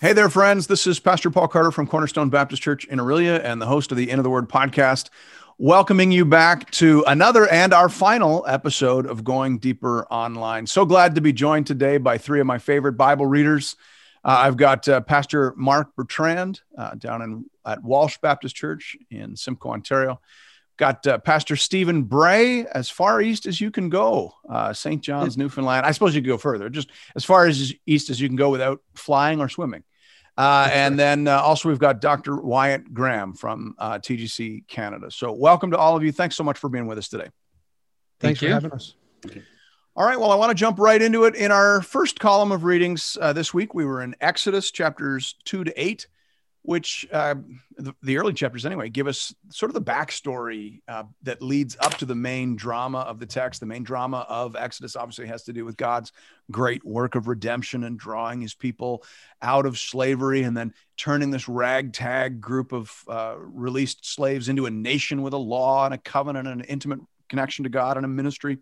Hey there, friends. This is Pastor Paul Carter from Cornerstone Baptist Church in Orillia and the host of the Into the Word podcast, welcoming you back to another and our final episode of Going Deeper Online. So glad to be joined today by three of my favorite Bible readers. Uh, I've got uh, Pastor Marc Bertrand uh, down in at Walsh Baptist Church in Simcoe, Ontario. Got uh, Pastor Stephen Bray, as far east as you can go, uh, St. John's, Newfoundland. I suppose you could go further, just as far as east as you can go without flying or swimming. Uh, and then uh, also we've got Dr. Wyatt Graham from uh, TGC Canada. So welcome to all of you. Thanks so much for being with us today. Thanks Thank for you. having us. All right. Well, I want to jump right into it. In our first column of readings uh, this week, we were in Exodus chapters two to eight, which uh, the, the early chapters anyway give us sort of the backstory uh, that leads up to the main drama of the text. The main drama of Exodus obviously has to do with God's great work of redemption and drawing his people out of slavery and then turning this ragtag group of uh, released slaves into a nation with a law and a covenant and an intimate connection to God and a ministry.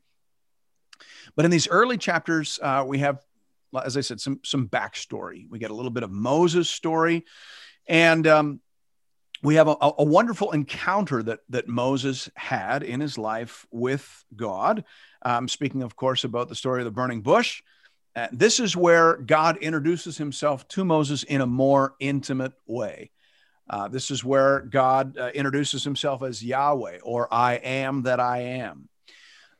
But in these early chapters, uh, we have, as I said, some some backstory. We get a little bit of Moses' story, and um, we have a, a wonderful encounter that that Moses had in his life with God. Um, speaking, of course, about the story of the burning bush. Uh, this is where God introduces himself to Moses in a more intimate way. Uh, this is where God uh, introduces himself as Yahweh or I am that I am.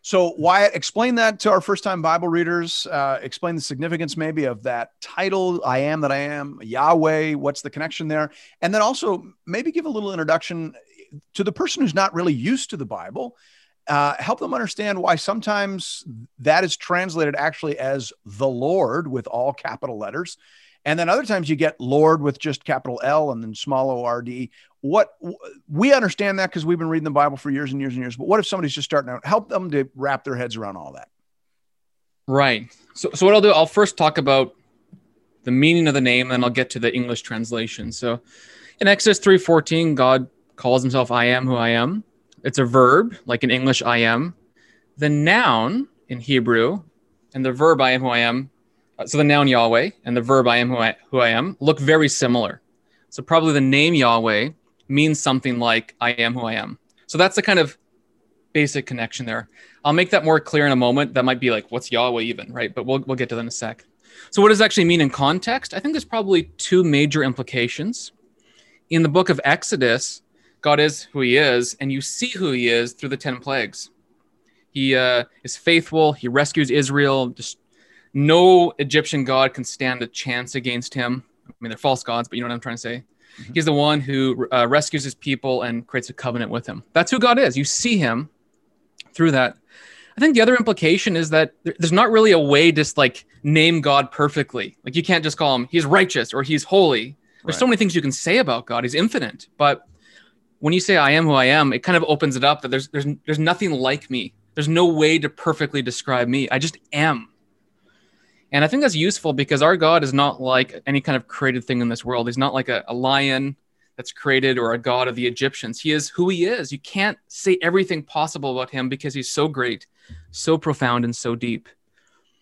So, Wyatt, explain that to our first time Bible readers. Uh, explain the significance maybe of that title, I am that I am, Yahweh. What's the connection there? And then also maybe give a little introduction to the person who's not really used to the Bible. Uh, help them understand why sometimes that is translated actually as the Lord with all capital letters. And then other times you get Lord with just capital L and then small O R D. What we understand that because we've been reading the Bible for years and years and years. But what if somebody's just starting out? Help them to wrap their heads around all that. Right. So, so what I'll do, I'll first talk about the meaning of the name, and then I'll get to the English translation. So, in Exodus three fourteen, God calls himself "I am who I am." It's a verb, like in English, "I am." The noun in Hebrew, and the verb "I am who I am." Uh, So the noun Yahweh and the verb "I am who I, who I am" look very similar. So probably the name Yahweh means something like "I am who I am." So that's the kind of basic connection there. I'll make that more clear in a moment. That might be like, what's Yahweh even, right? But we'll, we'll get to that in a sec. So, what does it actually mean in context? I think there's probably two major implications. In the book of Exodus, God is who he is, and you see who he is through the 10 plagues. He uh, is faithful, he rescues Israel. Just no Egyptian God can stand a chance against him. I mean, they're false gods, but you know what I'm trying to say. He's the one who uh, rescues his people and creates a covenant with him. That's who God is. You see him through that. I think the other implication is that there's not really a way to just like name God perfectly. Like you can't just call him he's righteous or he's holy. There's so many things you can say about God. He's infinite. But when you say I am who I am, it kind of opens it up that there's there's there's nothing like me. There's no way to perfectly describe me. I just am. And I think that's useful because our God is not like any kind of created thing in this world. He's not like a, a lion that's created or a god of the Egyptians. He is who he is. You can't say everything possible about him because he's so great, so profound, and so deep.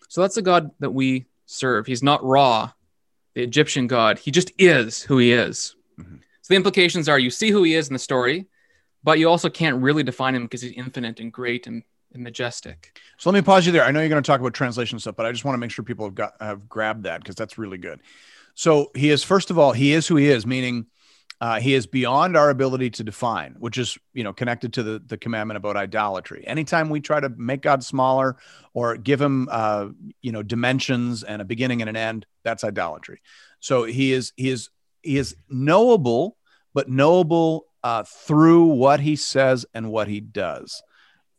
So that's the God that we serve. He's not Ra, the Egyptian God. He just is who he is. Mhm. So the implications are you see who he is in the story, but you also can't really define him because he's infinite and great and, and majestic. So let me pause you there. I know you're going to talk about translation stuff, but I just want to make sure people have got have grabbed that because that's really good. So he is first of all, he is who he is, meaning uh, he is beyond our ability to define, which is you know connected to the the commandment about idolatry. Anytime we try to make God smaller or give him uh, you know dimensions and a beginning and an end, that's idolatry. So he is he is he is knowable, but knowable uh, through what he says and what he does.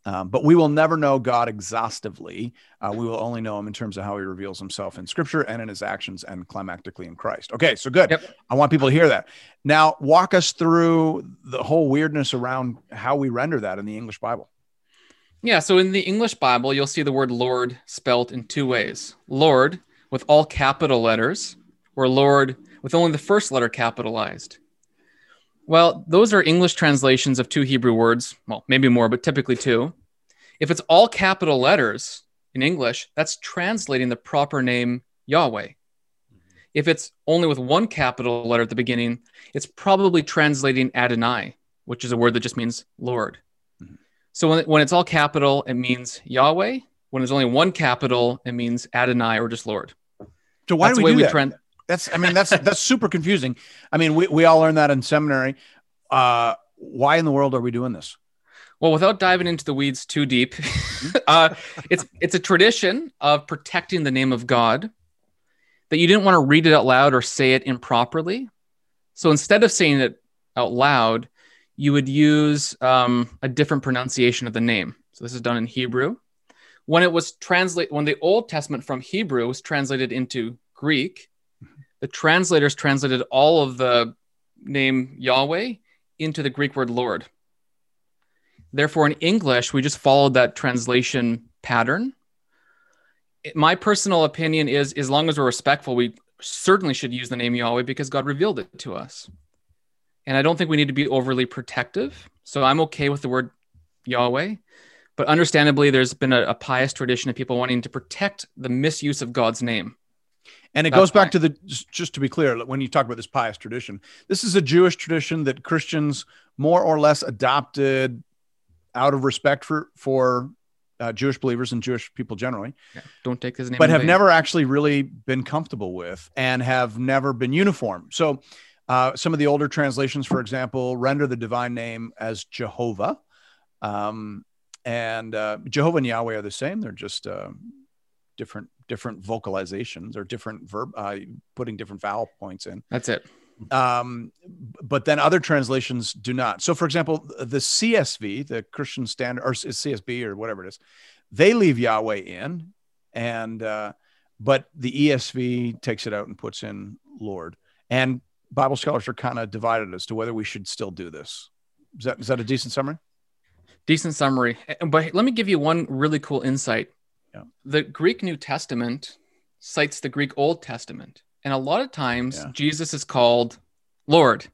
Um, but we will never know God exhaustively. Uh, we will only know him in terms of how he reveals himself in scripture and in his actions and climactically in Christ. Okay, so good. Yep. I want people to hear that. Now, walk us through the whole weirdness around how we render that in the English Bible. Yeah, so in the English Bible, you'll see the word Lord spelt in two ways Lord with all capital letters, or Lord with only the first letter capitalized. Well, those are English translations of two Hebrew words. Well, maybe more, but typically two. If it's all capital letters in English, that's translating the proper name Yahweh. If it's only with one capital letter at the beginning, it's probably translating Adonai, which is a word that just means Lord. Mm-hmm. So when, when it's all capital, it means Yahweh. When there's only one capital, it means Adonai or just Lord. So why that's do we do that? Trend- that's I mean that's that's super confusing. I mean we, we all learned that in seminary. Uh, why in the world are we doing this? Well, without diving into the weeds too deep, uh, it's it's a tradition of protecting the name of God that you didn't want to read it out loud or say it improperly. So instead of saying it out loud, you would use um, a different pronunciation of the name. So this is done in Hebrew. When it was translated, when the Old Testament from Hebrew was translated into Greek, the translators translated all of the name Yahweh into the Greek word Lord. Therefore, in English, we just followed that translation pattern. My personal opinion is as long as we're respectful, we certainly should use the name Yahweh because God revealed it to us. And I don't think we need to be overly protective. So I'm okay with the word Yahweh. But understandably, there's been a, a pious tradition of people wanting to protect the misuse of God's name. And it That's goes back to the just to be clear, when you talk about this pious tradition, this is a Jewish tradition that Christians more or less adopted out of respect for for uh, Jewish believers and Jewish people generally. Yeah, don't take his name, but have never actually really been comfortable with, and have never been uniform. So, uh, some of the older translations, for example, render the divine name as Jehovah, um, and uh, Jehovah and Yahweh are the same. They're just uh, different different vocalizations or different verb, uh, putting different vowel points in. That's it. Um, but then other translations do not. So, for example, the CSV, the Christian Standard, or CSB, or whatever it is, they leave Yahweh in, and uh, but the ESV takes it out and puts in Lord. And Bible scholars are kind of divided as to whether we should still do this. Is that is that a decent summary? Decent summary. But let me give you one really cool insight. Yeah. The Greek New Testament cites the Greek Old Testament. And a lot of times yeah. Jesus is called Lord.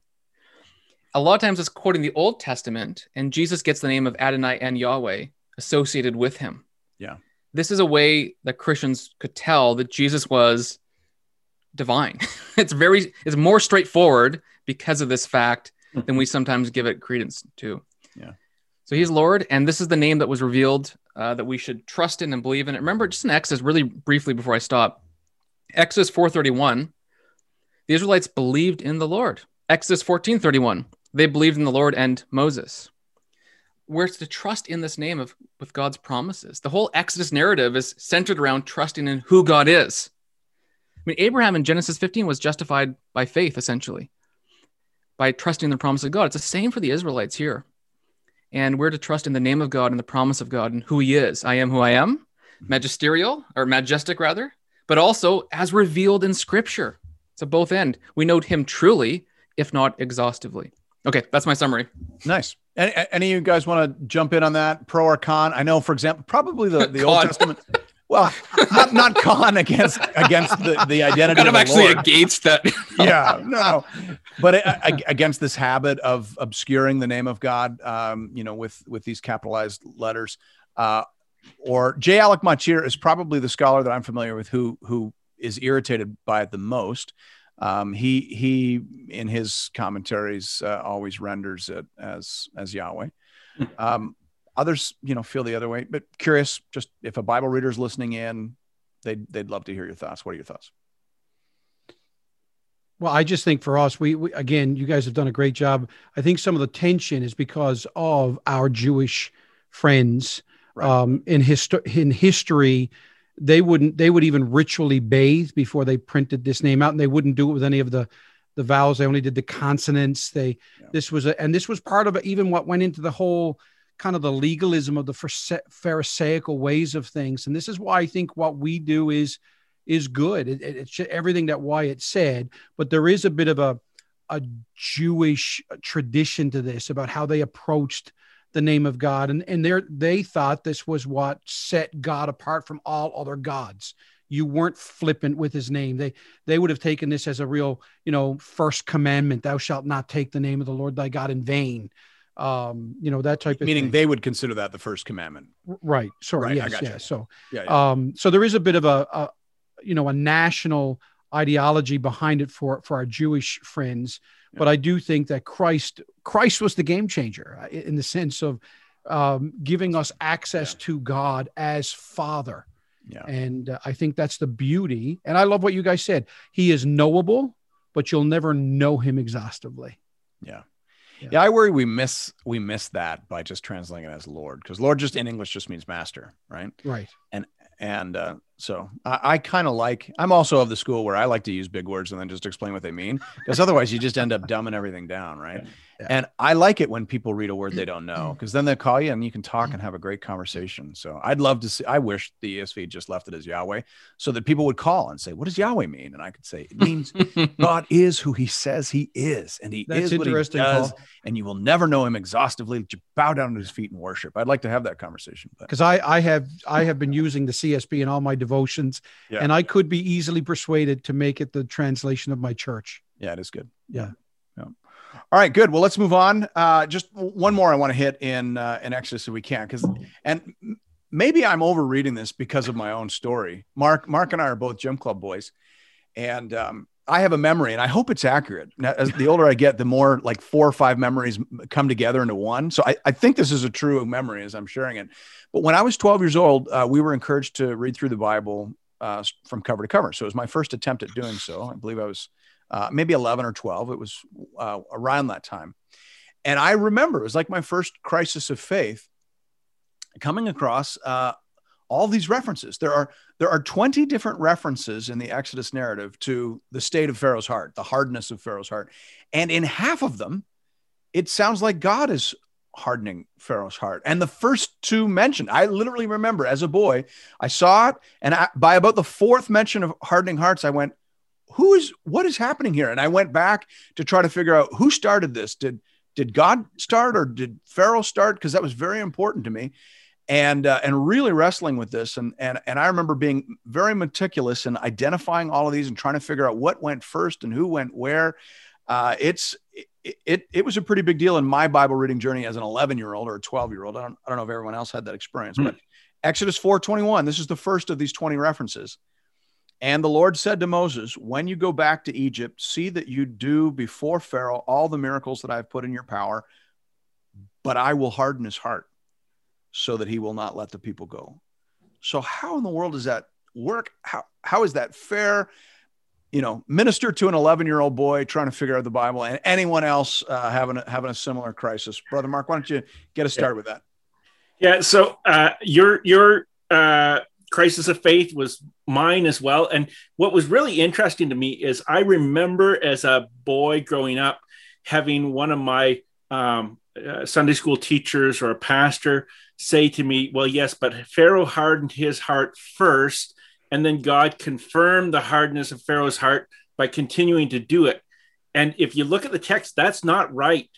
A lot of times it's quoting the Old Testament, and Jesus gets the name of Adonai and Yahweh associated with him. Yeah. This is a way that Christians could tell that Jesus was divine. it's very it's more straightforward because of this fact than we sometimes give it credence to. Yeah. So he's Lord, and this is the name that was revealed uh, that we should trust in and believe in. Remember, just in Exodus, really briefly before I stop, Exodus 4:31, the Israelites believed in the Lord. Exodus 14:31, they believed in the Lord and Moses. We're to trust in this name of with God's promises. The whole Exodus narrative is centered around trusting in who God is. I mean, Abraham in Genesis 15 was justified by faith, essentially, by trusting the promise of God. It's the same for the Israelites here. And we're to trust in the name of God and the promise of God and who He is. I am who I am, mm-hmm. magisterial or majestic rather, but also as revealed in Scripture. So both end. We know Him truly, if not exhaustively. Okay, that's my summary. Nice. Any, any of you guys want to jump in on that, pro or con? I know, for example, probably the, the Old Testament. Well, not not con against against the, the identity. I'm actually Lord. against that. yeah, no, but against this habit of obscuring the name of God, um, you know, with with these capitalized letters. Uh, or J. Alec Motyer is probably the scholar that I'm familiar with who who is irritated by it the most. Um, he he in his commentaries uh, always renders it as as Yahweh. Um, others, you know, feel the other way. But curious, just if a Bible reader is listening in, they'd they'd love to hear your thoughts. What are your thoughts? Well, I just think for us, we, we, again, you guys have done a great job. I think some of the tension is because of our Jewish friends right. um, in history. In history, they wouldn't they would even ritually bathe before they printed this name out, and they wouldn't do it with any of the the vowels. They only did the consonants. They yeah. this was a and this was part of even what went into the whole kind of the legalism of the pharisaical ways of things. And this is why I think what we do is is good. It, it, it's everything that Wyatt said, but there is a bit of a a Jewish tradition to this about how they approached the name of God, and and they they thought this was what set God apart from all other gods. You weren't flippant with His name. They they would have taken this as a real, you know, first commandment: "Thou shalt not take the name of the Lord thy God in vain." um you know that type of meaning thing. they would consider that the first commandment right sorry right, yes yeah so yeah, yeah, um so there is a bit of a, a you know a national ideology behind it for for our Jewish friends. Yeah. But I do think that Christ Christ was the game changer uh, in the sense of um, giving us access yeah. to God as Father. Yeah. And uh, I think that's the beauty. And I love what you guys said. He is knowable, but you'll never know him exhaustively. Yeah. Yeah. yeah, I worry we miss we miss that by just translating it as Lord because Lord just in English just means master, right? Right. And and uh, so I, I kind of like, I'm also of the school where I like to use big words and then just explain what they mean because otherwise you just end up dumbing everything down. Right. Yeah. And I like it when people read a word they don't know mm. because then they call you and you can talk and mm. have a great conversation. So I'd love to see, I wish the ESV just left it as Yahweh so that people would call and say, What does Yahweh mean? And I could say, It means God is who he says he is. And he That's is what he does. Paul. And you will never know him exhaustively. You bow down to his feet and worship. I'd like to have that conversation. Because I, I have I have been using the CSB in all my devotions, yeah. and I could be easily persuaded to make it the translation of my church. Yeah, it is good. Yeah. All right, good. Well, let's move on. Uh, just one more I want to hit in uh, in Exodus if we can, because and maybe I'm overreading this because of my own story. Marc, Marc, and I are both gym club boys, and um, I have a memory, and I hope it's accurate. Now, as the older I get, the more like four or five memories come together into one. So I, I think this is a true memory as I'm sharing it. But when I was 12 years old, uh, we were encouraged to read through the Bible uh, from cover to cover. So it was my first attempt at doing so. I believe I was uh, maybe 11 or 12. It was uh, around that time. And I remember it was like my first crisis of faith coming across uh, all these references. There are there are 20 different references in the Exodus narrative to the state of Pharaoh's heart, the hardness of Pharaoh's heart. And in half of them, it sounds like God is hardening Pharaoh's heart. And the first two mentioned, I literally remember as a boy, I saw it. And I, by about the fourth mention of hardening hearts, I went, who is what is happening here? And I went back to try to figure out who started this. Did did God start or did Pharaoh start? Because that was very important to me, and uh, and really wrestling with this. And and and I remember being very meticulous in identifying all of these and trying to figure out what went first and who went where. Uh, it's it, it, it was a pretty big deal in my Bible reading journey as an 11 year old or a 12 year old. I don't I don't know if everyone else had that experience, mm. but Exodus 4:21. This is the first of these 20 references. And the Lord said to Moses, When you go back to Egypt, see that you do before Pharaoh all the miracles that I've put in your power, but I will harden his heart so that he will not let the people go. So, how in the world does that work? How, how is that fair? You know, minister to an 11 year old boy trying to figure out the Bible and anyone else uh, having, a, having a similar crisis. Brother Marc, why don't you get us started yeah. with that? Yeah. So, uh, your, your, uh, crisis of faith was mine as well. And what was really interesting to me is I remember as a boy growing up having one of my um, uh, Sunday school teachers or a pastor say to me, Well, yes, but Pharaoh hardened his heart first, and then God confirmed the hardness of Pharaoh's heart by continuing to do it. And if you look at the text, that's not right.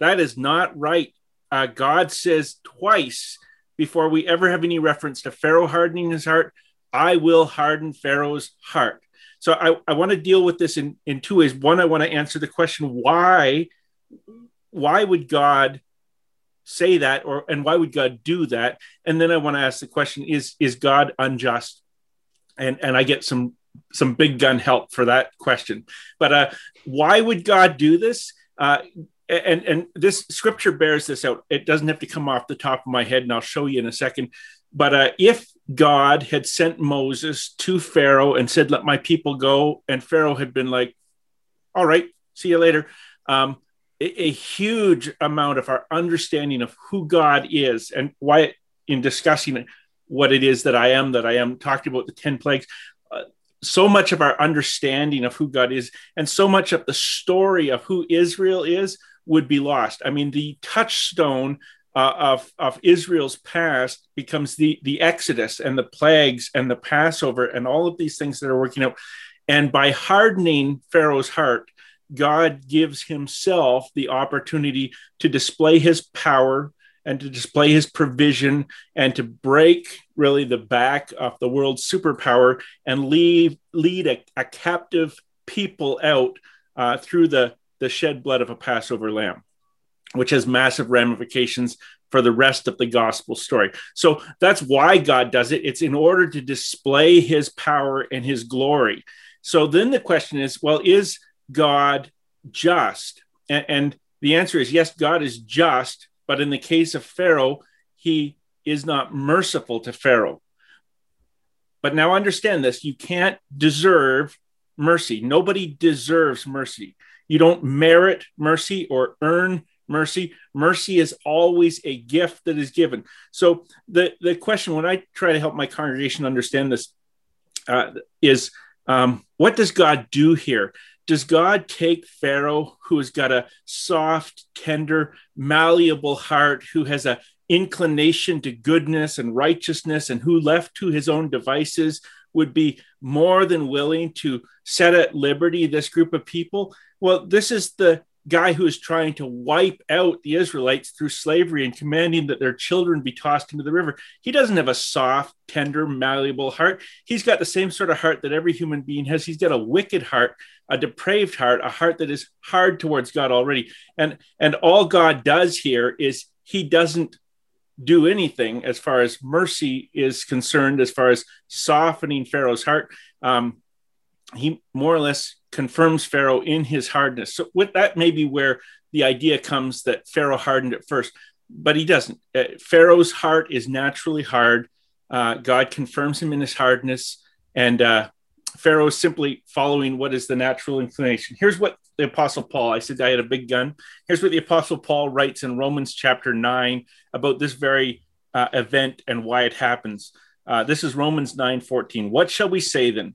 That is not right. Uh, God says twice before we ever have any reference to Pharaoh hardening his heart, I will harden Pharaoh's heart. So I, I want to deal with this in, in two ways. One, I want to answer the question why why would God say that or and why would God do that? And then I want to ask the question is is God unjust? And and I get some some big gun help for that question. But uh, why would God do this? Uh, and and this scripture bears this out. It doesn't have to come off the top of my head, and I'll show you in a second. But uh, if God had sent Moses to Pharaoh and said, "Let my people go," and Pharaoh had been like, "All right, see you later," um, a, a, huge amount of our understanding of who God is and why, in discussing what it is that I am, that I am talking about the ten plagues, uh, so much of our understanding of who God is, and so much of the story of who Israel is would be lost. I mean, the touchstone uh, of, of Israel's past becomes the, the Exodus and the plagues and the Passover and all of these things that are working out. And by hardening Pharaoh's heart, God gives himself the opportunity to display his power and to display his provision and to break really the back of the world's superpower and leave, lead a, a captive people out uh, through the the shed blood of a Passover lamb, which has massive ramifications for the rest of the gospel story. So that's why God does it. It's in order to display his power and his glory. So then the question is, well, is God just? And, and the answer is yes, God is just, but in the case of Pharaoh, he is not merciful to Pharaoh. But now understand this you can't deserve mercy. Nobody deserves mercy. You don't merit mercy or earn mercy. Mercy is always a gift that is given. So the, the question when I try to help my congregation understand this uh, is um, what does God do here? Does God take Pharaoh, who has got a soft, tender, malleable heart, who has a inclination to goodness and righteousness, and who left to his own devices would be more than willing to set at liberty this group of people? Well, this is the guy who is trying to wipe out the Israelites through slavery and commanding that their children be tossed into the river. He doesn't have a soft, tender, malleable heart. He's got the same sort of heart that every human being has. He's got a wicked heart, a depraved heart, a heart that is hard towards God already. And and all God does here is he doesn't do anything as far as mercy is concerned, as far as softening Pharaoh's heart. Um, he more or less confirms Pharaoh in his hardness. So with that, maybe where the idea comes that Pharaoh hardened at first, but he doesn't. Uh, Pharaoh's heart is naturally hard. Uh, God confirms him in his hardness, and uh, Pharaoh is simply following what is the natural inclination. Here's what the Apostle Paul, I said I had a big gun. Here's what the Apostle Paul writes in Romans chapter 9 about this very uh, event and why it happens. Uh, this is Romans 9 14. What shall we say then?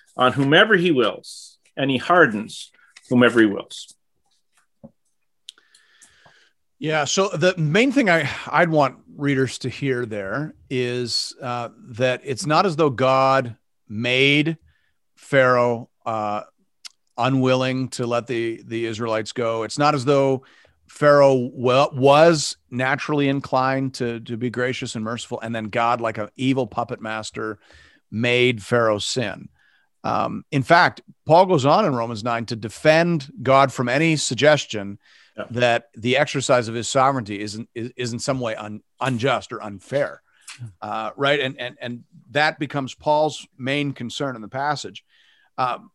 on whomever he wills, and he hardens whomever he wills. Yeah. So the main thing I, I'd want readers to hear there is uh, that it's not as though God made Pharaoh uh, unwilling to let the the Israelites go. It's not as though Pharaoh well, was naturally inclined to to be gracious and merciful, and then God, like an evil puppet master, made Pharaoh sin. Um, in fact, Paul goes on in Romans 9 to defend God from any suggestion yeah. that the exercise of his sovereignty isn't, is, is in some way un, unjust or unfair. Uh, right. And, and, and that becomes Paul's main concern in the passage. Um,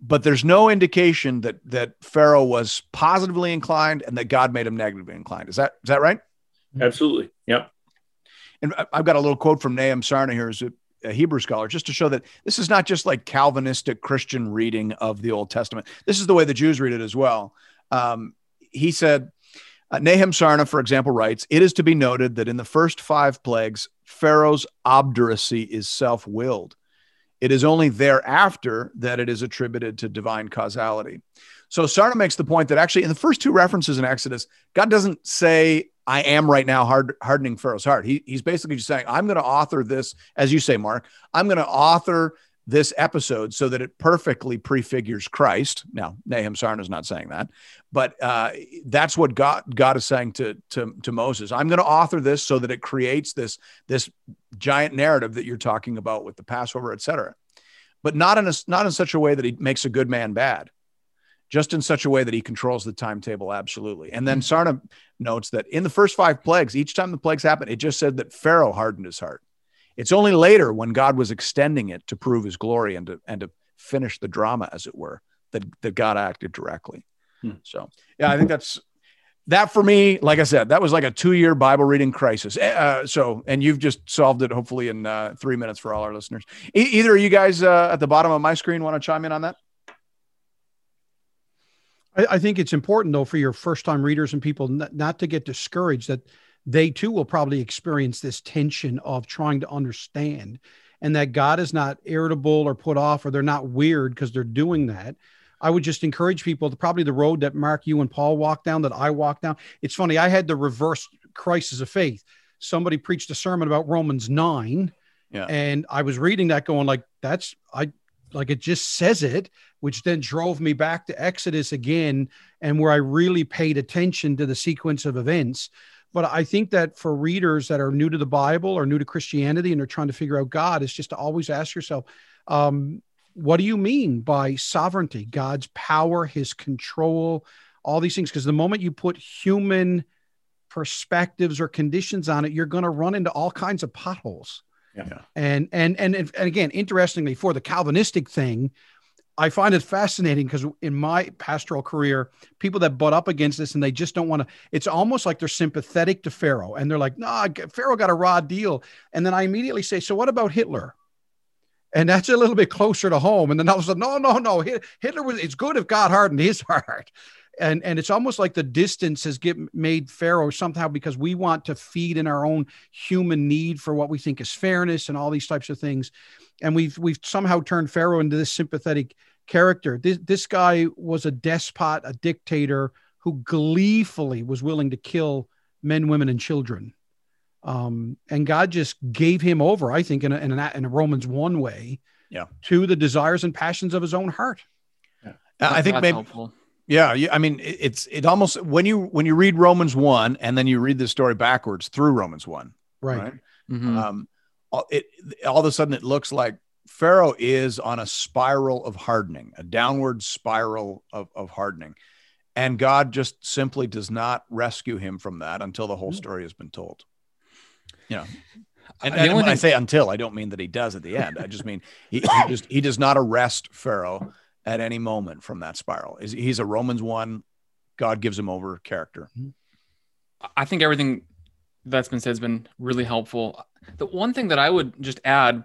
but there's no indication that, that Pharaoh was positively inclined and that God made him negatively inclined. Is that, is that right? Absolutely. Yep. And I've got a little quote from Nahum Sarna here. Is it a Hebrew scholar, just to show that this is not just like Calvinistic Christian reading of the Old Testament. This is the way the Jews read it as well. Um, he said, uh, Nahum Sarna, for example, writes, It is to be noted that in the first five plagues, Pharaoh's obduracy is self willed. It is only thereafter that it is attributed to divine causality. So Sarna makes the point that actually in the first two references in Exodus, God doesn't say, I am right now hard, hardening Pharaoh's heart. He, he's basically just saying, I'm going to author this, as you say, Marc, I'm going to author this episode so that it perfectly prefigures Christ. Now, Nahum Sarna is not saying that, but uh, that's what God God is saying to to, to Moses. I'm going to author this so that it creates this this giant narrative that you're talking about with the Passover, et cetera, but not in a not in such a way that he makes a good man bad just in such a way that he controls the timetable absolutely. And then. Sarna notes that in the first five plagues, each time the plagues happened, it just said that Pharaoh hardened his heart. It's only later when God was extending it to prove his glory and to, and to finish the drama, as it were, that, that God acted directly. Hmm. So, yeah, I think that's that for me. Like I said, that was like a two year Bible reading crisis. Eh, uh, so, and you've just solved it hopefully in uh, three minutes for all our listeners. E- either of you guys uh, at the bottom of my screen want to chime in on that? I, I think it's important though for your first time readers and people not, not to get discouraged that they too will probably experience this tension of trying to understand and that God is not irritable or put off or they're not weird because they're doing that. I would just encourage people to probably the road that Marc, you and Paul walked down, that I walked down. It's funny, I had the reverse crisis of faith. Somebody preached a sermon about Romans 9. Yeah. And I was reading that going like, that's I like it just says it, which then drove me back to Exodus again, and where I really paid attention to the sequence of events. But I think that for readers that are new to the Bible or new to Christianity and are trying to figure out God, is just to always ask yourself, um, what do you mean by sovereignty? God's power, His control, all these things. Because the moment you put human perspectives or conditions on it, you're going to run into all kinds of potholes. Yeah. And, and and and again, interestingly, for the Calvinistic thing, I find it fascinating because in my pastoral career, people that butt up against this and they just don't want to, it's almost like they're sympathetic to Pharaoh and they're like, no, nah, Pharaoh got a raw deal. And then I immediately say, so what about Hitler? And that's a little bit closer to home. And then I was like, no, no, no. Hitler was, it's good if God hardened his heart and and it's almost like the distance has get made pharaoh somehow because we want to feed in our own human need for what we think is fairness and all these types of things. And we've we've somehow turned pharaoh into this sympathetic character. This this guy was a despot a dictator who gleefully was willing to kill men women and children. Um, and god just gave him over i think in a, in a, in a romans one way yeah. to the desires and passions of his own heart. Yeah. i think maybe helpful yeah, I mean, it's it almost when you when you read Romans one and then you read the story backwards through Romans one, right? right? Mm-hmm. Um, it all of a sudden it looks like Pharaoh is on a spiral of hardening, a downward spiral of, of hardening, and God just simply does not rescue him from that until the whole mm. story has been told. You know, and, and when thing- I say until, I don't mean that he does at the end. I just mean he, he just he does not arrest Pharaoh at any moment from that spiral. Is he's a Romans one, God gives him over character. Mm-hmm. I think everything that's been said has been really helpful. The one thing that I would just add,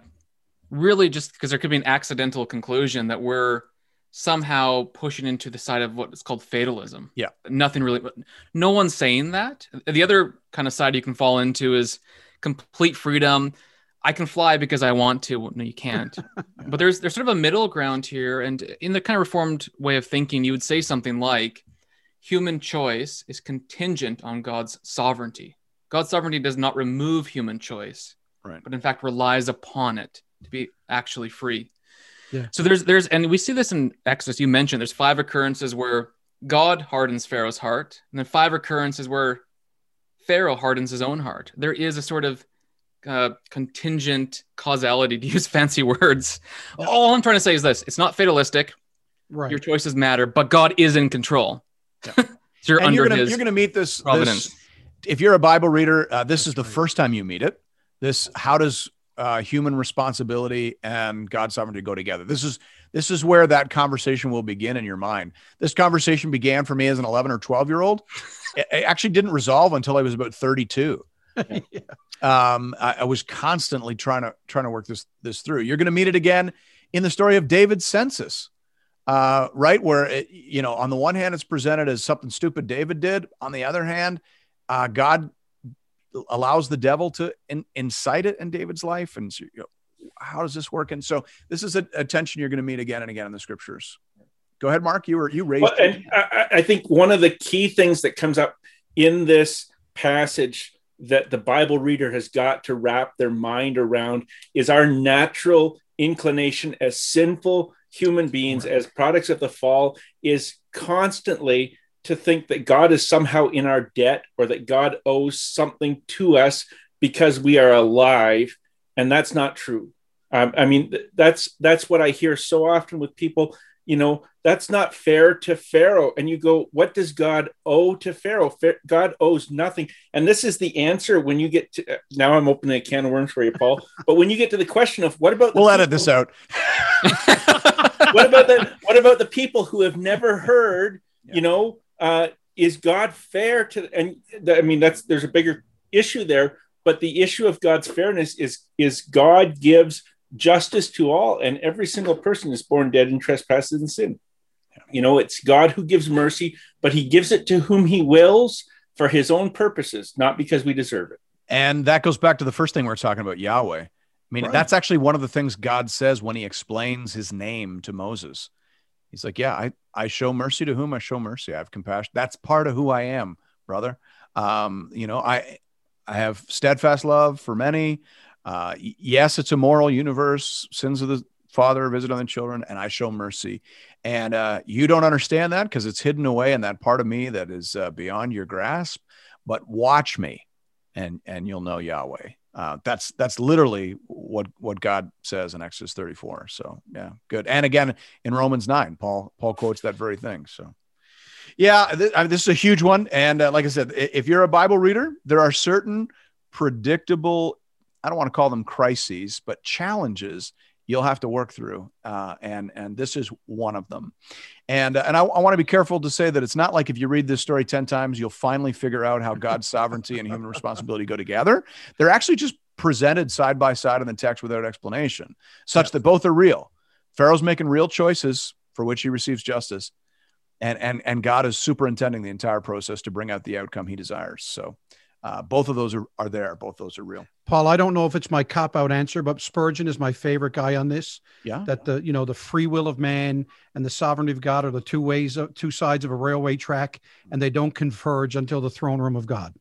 really, just because there could be an accidental conclusion that we're somehow pushing into the side of what is called fatalism. Yeah. Nothing really, no one's saying that. The other kind of side you can fall into is complete freedom. I can fly because I want to. No, you can't. But there's there's sort of a middle ground here, and in the kind of reformed way of thinking, you would say something like, "Human choice is contingent on God's sovereignty. God's sovereignty does not remove human choice, right. but in fact relies upon it to be actually free." Yeah. So there's there's and we see this in Exodus. You mentioned there's five occurrences where God hardens Pharaoh's heart, and then five occurrences where Pharaoh hardens his own heart. There is a sort of uh, contingent causality to use fancy words. No. All I'm trying to say is this: it's not fatalistic. Right. Your choices matter, but God is in control. Yeah. so you're and under you're gonna, His you're going to meet this, this, If you're a Bible reader, uh, this That's is the right. first time you meet it. This how does uh, human responsibility and God's sovereignty go together? This is this is where that conversation will begin in your mind. This conversation began for me as an 11 or 12 year old. it, it actually didn't resolve until I was about 32. yeah. um, I, I, was constantly trying to trying to work this this through. You're going to meet it again in the story of David's census, uh, right? Where it, you know, on the one hand, it's presented as something stupid David did. On the other hand, uh, God allows the devil to in, incite it in David's life, and so, you know, how does this work? And so, this is a, a tension you're going to meet again and again in the scriptures. Go ahead, Marc. You were you raised. Well, and I, I think one of the key things that comes up in this passage that the Bible reader has got to wrap their mind around is our natural inclination as sinful human beings, as products of the fall, is constantly to think that God is somehow in our debt or that God owes something to us because we are alive. And that's not true. Um, I mean, that's that's what I hear so often with people you know that's not fair to pharaoh. And you go what does god owe to pharaoh? God owes nothing. And this is the answer when you get to now i'm opening a can of worms for you paul. But when you get to the question of what about we'll people, edit this out. What about the what about the people who have never heard yeah. you know uh, is god fair to and i mean that's there's a bigger issue there but the issue of god's fairness is is god gives justice to all, and every single person is born dead in trespasses and sin. You know, it's God who gives mercy, but he gives it to whom he wills for his own purposes, not because we deserve it. And that goes back to the first thing we are talking about Yahweh. I mean, right. that's actually one of the things God says when he explains his name to Moses. He's like, Yeah, I, I show mercy to whom I show mercy. I have compassion. That's part of who I am, brother. Um, you know, I I have steadfast love for many. Uh, yes, it's a moral universe. Sins of the father visit on the children, and I show mercy. And uh, you don't understand that because it's hidden away in that part of me that is uh, beyond your grasp. But watch me, and and you'll know Yahweh. Uh, that's that's literally what what God says in Exodus 34. So yeah, good. And again in Romans 9, Paul Paul quotes that very thing. So yeah, th- I mean, this is a huge one. And uh, like I said, if you're a Bible reader, there are certain predictable, I don't want to call them crises, but challenges you'll have to work through. Uh, and, and this is one of them. And, uh, and I, I want to be careful to say that it's not like if you read this story 10 times, you'll finally figure out how God's sovereignty and human responsibility go together. They're actually just presented side by side in the text without explanation, such that both are real. Pharaoh's making real choices for which he receives justice and and and God is superintending the entire process to bring out the outcome He desires. So. Uh, both of those are, are there. Both those are real. Paul, I don't know if it's my cop out answer, but Spurgeon is my favorite guy on this. Yeah. That the you know the free will of man and the sovereignty of God are the two ways of two sides of a railway track, and they don't converge until the throne room of God.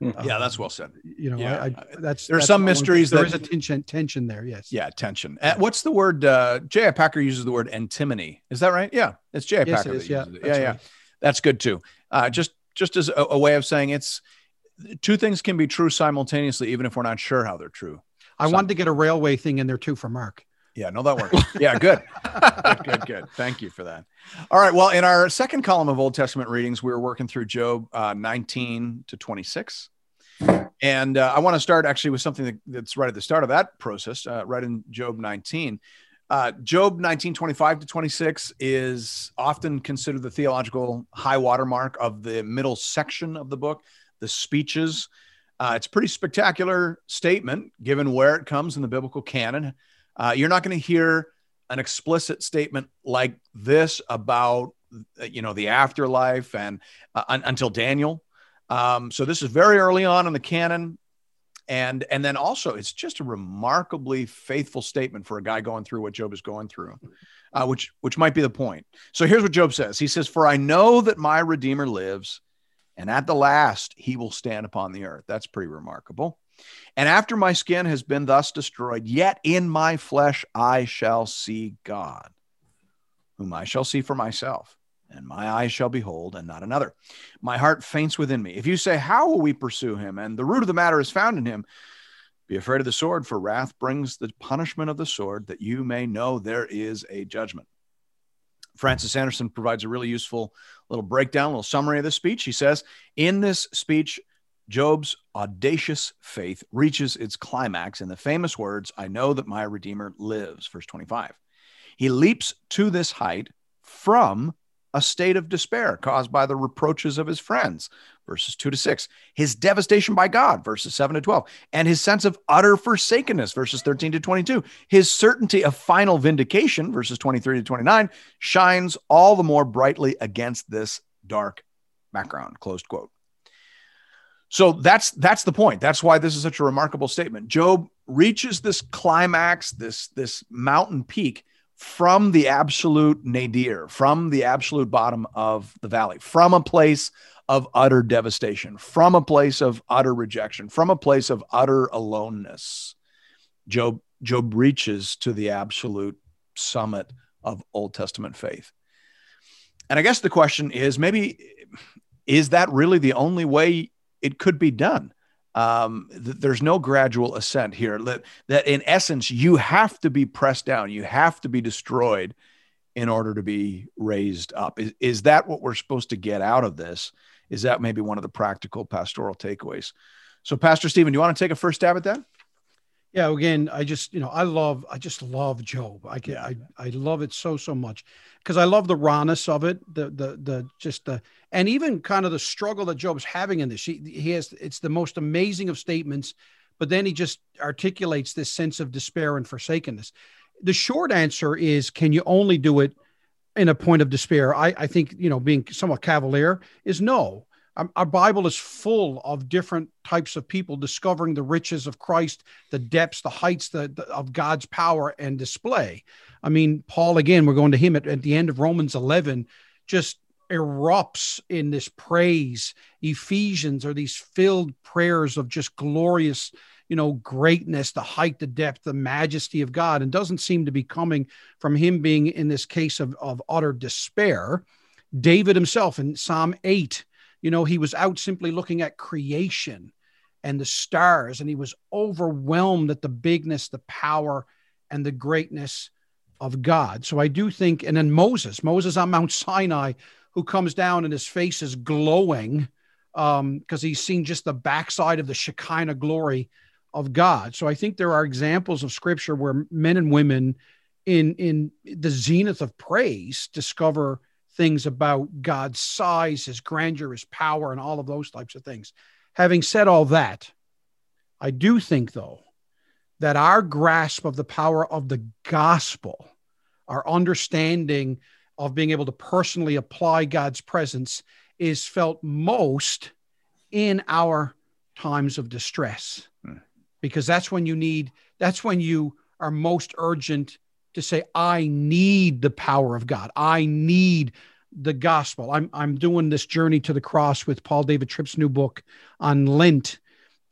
Yeah, that's well said. You know, Yeah. I, I, that's There are that's some mysteries There that- is a tension tension there. Yes. Yeah, tension. Uh, what's the word? Uh, J.I. Packer uses the word antinomy. Is that right? Yeah, it's J.I. Yes, Packer. it is. Yeah. uses it. that's yeah, yeah. right. That's good too. Uh, just just as a, a way of saying it's two things can be true simultaneously, even if we're not sure how they're true. I wanted to get a railway thing in there too for Marc. Yeah, no, that works. Yeah, good. good, good, good. Thank you for that. All right. Well, in our second column of Old Testament readings, we were working through Job uh, 19 to 26. And uh, I want to start actually with something that, that's right at the start of that process, uh, right in Job 19. Uh, Job 19, 25 to 26 is often considered the theological high watermark of the middle section of the book, the speeches. Uh, it's a pretty spectacular statement given where it comes in the biblical canon. Uh, you're not going to hear an explicit statement like this about uh, you know the afterlife and uh, un- until Daniel. Um, so this is very early on in the canon, and and then also it's just a remarkably faithful statement for a guy going through what Job is going through, uh, which which might be the point. So here's what Job says. He says, "For I know that my Redeemer lives, and at the last he will stand upon the earth." That's pretty remarkable. And after my skin has been thus destroyed, yet in my flesh I shall see God, whom I shall see for myself, and my eyes shall behold, and not another. My heart faints within me. If you say, How will we pursue him? And the root of the matter is found in him, be afraid of the sword, for wrath brings the punishment of the sword, that you may know there is a judgment. Francis Andersen provides a really useful little breakdown, little summary of this speech. He says, In this speech, Job's audacious faith reaches its climax in the famous words, I know that my Redeemer lives, verse 25. He leaps to this height from a state of despair caused by the reproaches of his friends, verses 2 to 6, his devastation by God, verses 7 to 12, and his sense of utter forsakenness, verses 13 to 22. His certainty of final vindication, verses 23 to 29, shines all the more brightly against this dark background, closed quote. So that's that's the point. That's why this is such a remarkable statement. Job reaches this climax, this this mountain peak from the absolute nadir, from the absolute bottom of the valley, from a place of utter devastation, from a place of utter rejection, from a place of utter aloneness. Job Job reaches to the absolute summit of Old Testament faith. And I guess the question is maybe is that really the only way it could be done? Um, th- there's no gradual ascent here. That, that in essence, you have to be pressed down, you have to be destroyed in order to be raised up. Is, is that what we're supposed to get out of this? Is that maybe one of the practical pastoral takeaways? So, Pastor Stephen, do you want to take a first stab at that? Yeah, again, I just you know I love I just love Job. I can, I I love it so so much because I love the rawness of it, the the the just the and even kind of the struggle that Job's having in this. He he has it's the most amazing of statements, but then he just articulates this sense of despair and forsakenness. The short answer is, can you only do it in a point of despair? I I think you know being somewhat cavalier is no. Our, our Bible is full of different types of people discovering the riches of Christ, the depths, the heights the, the- of God's power and display. I mean, Paul, again, we're going to him at, at the end of Romans 11, just erupts in this praise. Ephesians are these filled prayers of just glorious, you know, greatness, the height, the depth, the majesty of God, and doesn't seem to be coming from him being in this case of, of utter despair. David himself in Psalm 8, you know, he was out simply looking at creation and the stars, and he was overwhelmed at the bigness, the power, and the greatness of God. So I do think, and then Moses, Moses on Mount Sinai, who comes down and his face is glowing because um, he's seen just the backside of the Shekinah glory of God. So I think there are examples of scripture where men and women in in the zenith of praise discover things about God's size, his grandeur, his power, and all of those types of things. Having said all that, I do think though that our grasp of the power of the gospel, our understanding of being able to personally apply God's presence is felt most in our times of distress hmm. because that's when you need that's when you are most urgent to say i need the power of god. I need the gospel. I'm i'm doing this journey to the cross with paul david tripp's new book on lent.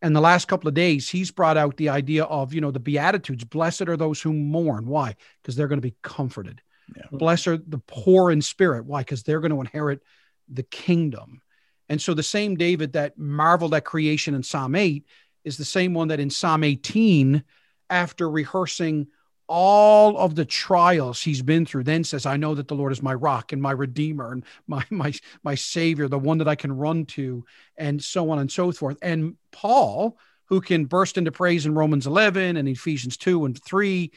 And the last couple of days he's brought out the idea of you know the beatitudes blessed are those who mourn. Why? Because they're going to be comforted. Yeah. blessed are the poor in spirit. Why? Because they're going to inherit the kingdom. And so the same David that marveled at creation in Psalm 8 is the same one that in Psalm 18, after rehearsing all of the trials he's been through, then says, I know that the Lord is my rock and my redeemer and my my my savior, the one that I can run to, and so on and so forth. And Paul, who can burst into praise in Romans 11 and Ephesians 2 and 3,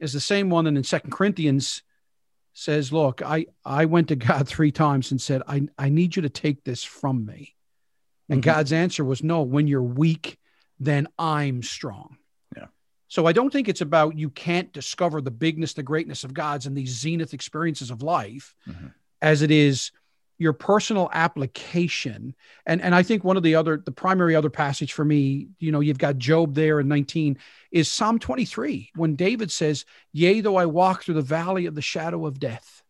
is the same one that in Second Corinthians says, Look, I, I went to God three times and said, I, I need you to take this from me. And mm-hmm. God's answer was, No, when you're weak, then I'm strong. So I don't think it's about you can't discover the bigness, the greatness of God's and these zenith experiences of life mm-hmm. as it is your personal application and and i think one of the other the primary other passage for me you know you've got job there in 19 is psalm 23 when david says yea though i walk through the valley of the shadow of death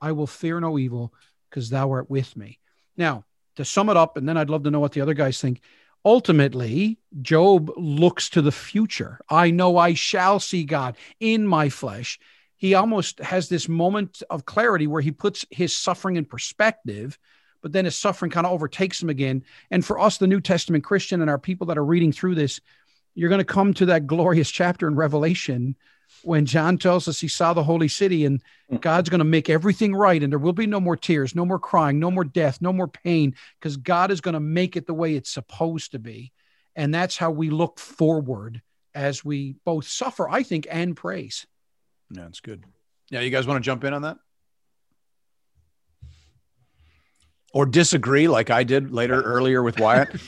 i will fear no evil because thou art with me now to sum it up and then i'd love to know what the other guys think ultimately job looks to the future. I know i shall see god in my flesh. He almost has this moment of clarity where he puts his suffering in perspective but then his suffering kind of overtakes him again. And for us the new testament christian and our people that are reading through this you're going to come to that glorious chapter in revelation when john tells us he saw the holy city and hmm. god's going to make everything right and there will be no more tears no more crying no more death no more pain because god is going to make it the way it's supposed to be and that's how we look forward as we both suffer i think and praise yeah, it's good. Yeah, you guys want to jump in on that? Or disagree like I did later earlier with Wyatt?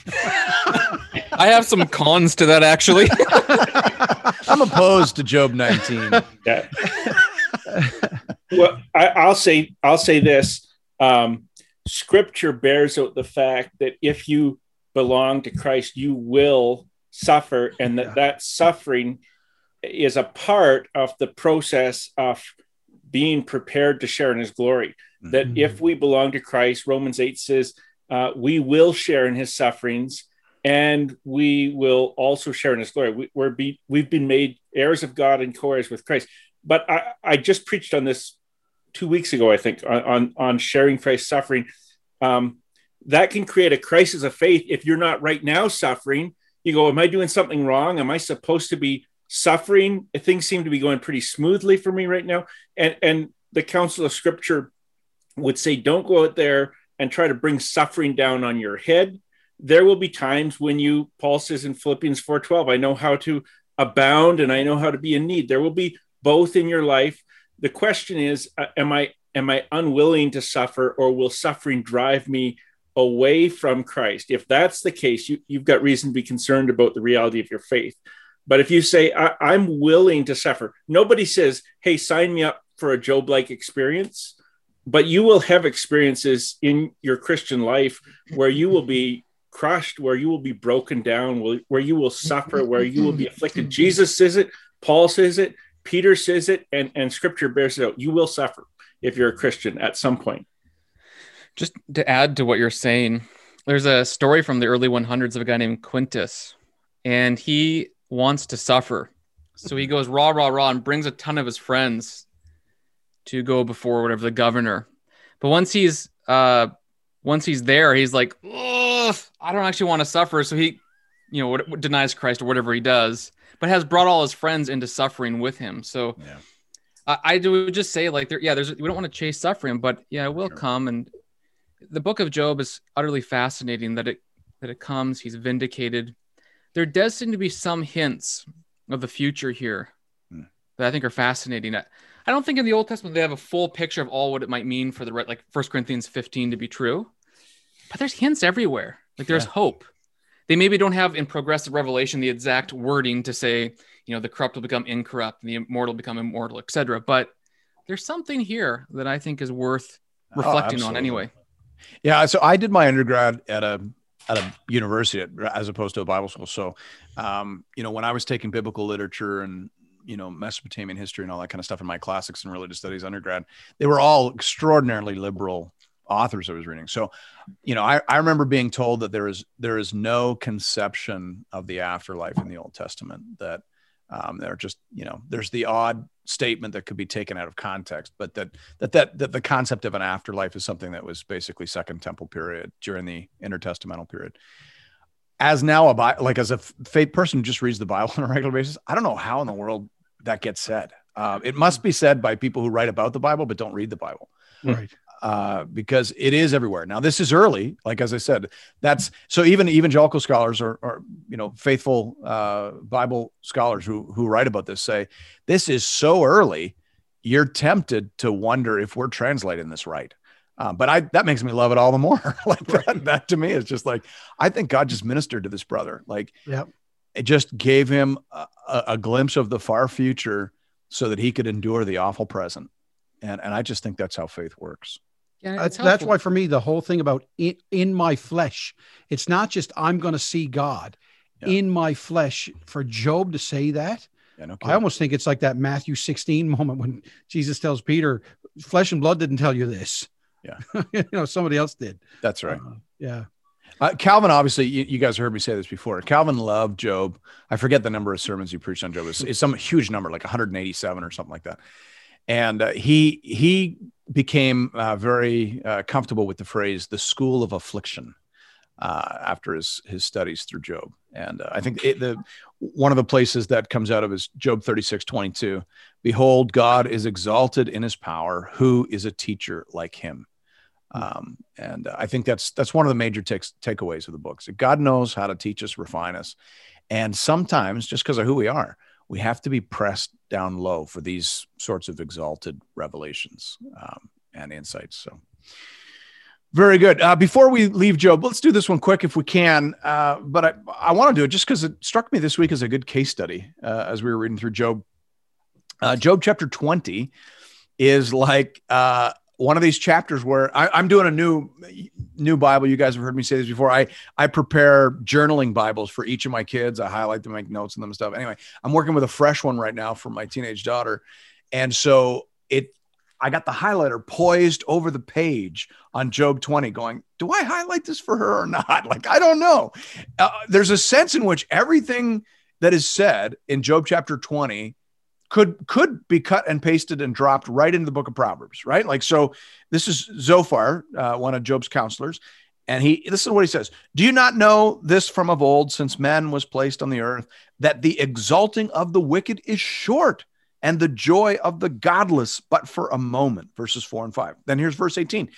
I have some cons to that actually. I'm opposed to Job 19. Yeah. well, I, will say I'll say this. Um, scripture bears out the fact that if you belong to Christ, you will suffer, and that that suffering is a part of the process of being prepared to share in his glory. Mm-hmm. That if we belong to Christ, Romans 8 says, uh, we will share in his sufferings and we will also share in his glory. We, we're be, we've been made heirs of God and co heirs with Christ. But I, I just preached on this two weeks ago, I think, on, on, on sharing Christ's suffering. Um, that can create a crisis of faith if you're not right now suffering. You go, Am I doing something wrong? Am I supposed to be suffering. Things seem to be going pretty smoothly for me right now. And and the counsel of scripture would say, don't go out there and try to bring suffering down on your head. There will be times when you, Paul says in Philippians 4:12, I know how to abound and I know how to be in need. There will be both in your life. The question is, uh, am I am I unwilling to suffer, or will suffering drive me away from Christ? If that's the case, you, you've got reason to be concerned about the reality of your faith. But if you say, I, am willing to suffer, nobody says, hey, sign me up for a Job like experience. But you will have experiences in your Christian life where you will be crushed, where you will be broken down, where you will suffer, where you will be afflicted. Jesus says it, Paul says it, Peter says it, and, and scripture bears it out. You will suffer if you're a Christian at some point. Just to add to what you're saying, there's a story from the early 100s of a guy named Quintus and he wants to suffer. So he goes rah rah rah and brings a ton of his friends to go before whatever the governor. But once he's uh once he's there, he's like, I don't actually want to suffer. So he, you know, what, denies Christ or whatever he does, but has brought all his friends into suffering with him. So Yeah. I, I do just say like there, yeah, there's we don't want to chase suffering, but yeah, it will Sure. come. And the book of Job is utterly fascinating that it that it comes. He's vindicated. There does seem to be some hints of the future here Hmm. that I think are fascinating. I, I don't think in the Old Testament they have a full picture of all what it might mean for the like First Corinthians 15 to be true, but there's hints everywhere. Like there's Yeah. hope. They maybe don't have in progressive revelation the exact wording to say, you know, the corrupt will become incorrupt and the immortal become immortal, etc. But there's something here that I think is worth Oh, reflecting on anyway. Yeah, so I did my undergrad at a at a university as opposed to a Bible school. So, um, you know, when I was taking biblical literature and you know Mesopotamian history and all that kind of stuff in my classics and religious studies undergrad, they were all extraordinarily liberal authors I was reading. So, you know, I, I remember being told that there is there is no conception of the afterlife in the Old Testament. That um, they're just you know there's the odd statement that could be taken out of context, but that that that that the concept of an afterlife is something that was basically Second Temple period during the intertestamental period. As now a Bi- like as a faith person who just reads the Bible on a regular basis, I don't know how in the world that gets said. Uh, it must be said by people who write about the Bible but don't read the Bible Right. Uh, because it is everywhere. Now, this is early, like as I said, that's so even evangelical scholars or, or you know faithful uh, Bible scholars who who write about this say this is so early, you're tempted to wonder if we're translating this right. Uh, but I that makes me love it all the more. like that, that to me is just like I think God just ministered to this brother. Like Yep. it just gave him a, a, a glimpse of the far future so that he could endure the awful present. And and I just think that's how faith works. Yeah, That's, it's that's why for me the whole thing about in, in my flesh, it's not just I'm going to see God Yeah. in my flesh. For Job to say that, Yeah, no I almost think it's like that Matthew 16 moment when Jesus tells Peter, "Flesh and blood didn't tell you this." Yeah. you know, somebody else did. That's right. Uh, yeah. Uh, Calvin, obviously, you, you guys heard me say this before. Calvin loved Job. I forget the number of sermons he preached on Job. It's, it's some huge number, like 187 or something like that. And uh, he he became uh, very uh, comfortable with the phrase "the school of affliction" uh, after his his studies through Job. And uh, I think it, the one of the places that comes out of is Job 36, 22. Behold, God is exalted in his power. Who is a teacher like him? Um, and I think that's that's one of the major takes, takeaways of the books. That God knows how to teach us, refine us, and sometimes just because of who we are, we have to be pressed down low for these sorts of exalted revelations um, and insights. So. Very good. Uh, before we leave Job, let's do this one quick if we can. Uh, but I, I want to do it just because it struck me this week as a good case study uh, as we were reading through Job. Uh, Job chapter 20 is like uh, one of these chapters where I, I'm doing a new new Bible. You guys have heard me say this before. I I prepare journaling Bibles for each of my kids. I highlight them, make notes on them and stuff. Anyway, I'm working with a fresh one right now for my teenage daughter, and so it. I got the highlighter poised over the page on Job 20, going, "Do I highlight this for her or not?" Like I don't know. Uh, there's a sense in which everything that is said in Job chapter 20 could could be cut and pasted and dropped right into the book of proverbs right? Like so this is zophar uh, one of job's counselors and he this is what he says do you not know this from of old since man was placed on the earth that the exalting of the wicked is short and the joy of the godless but for a moment? Verses 4 and 5 then here's verse 18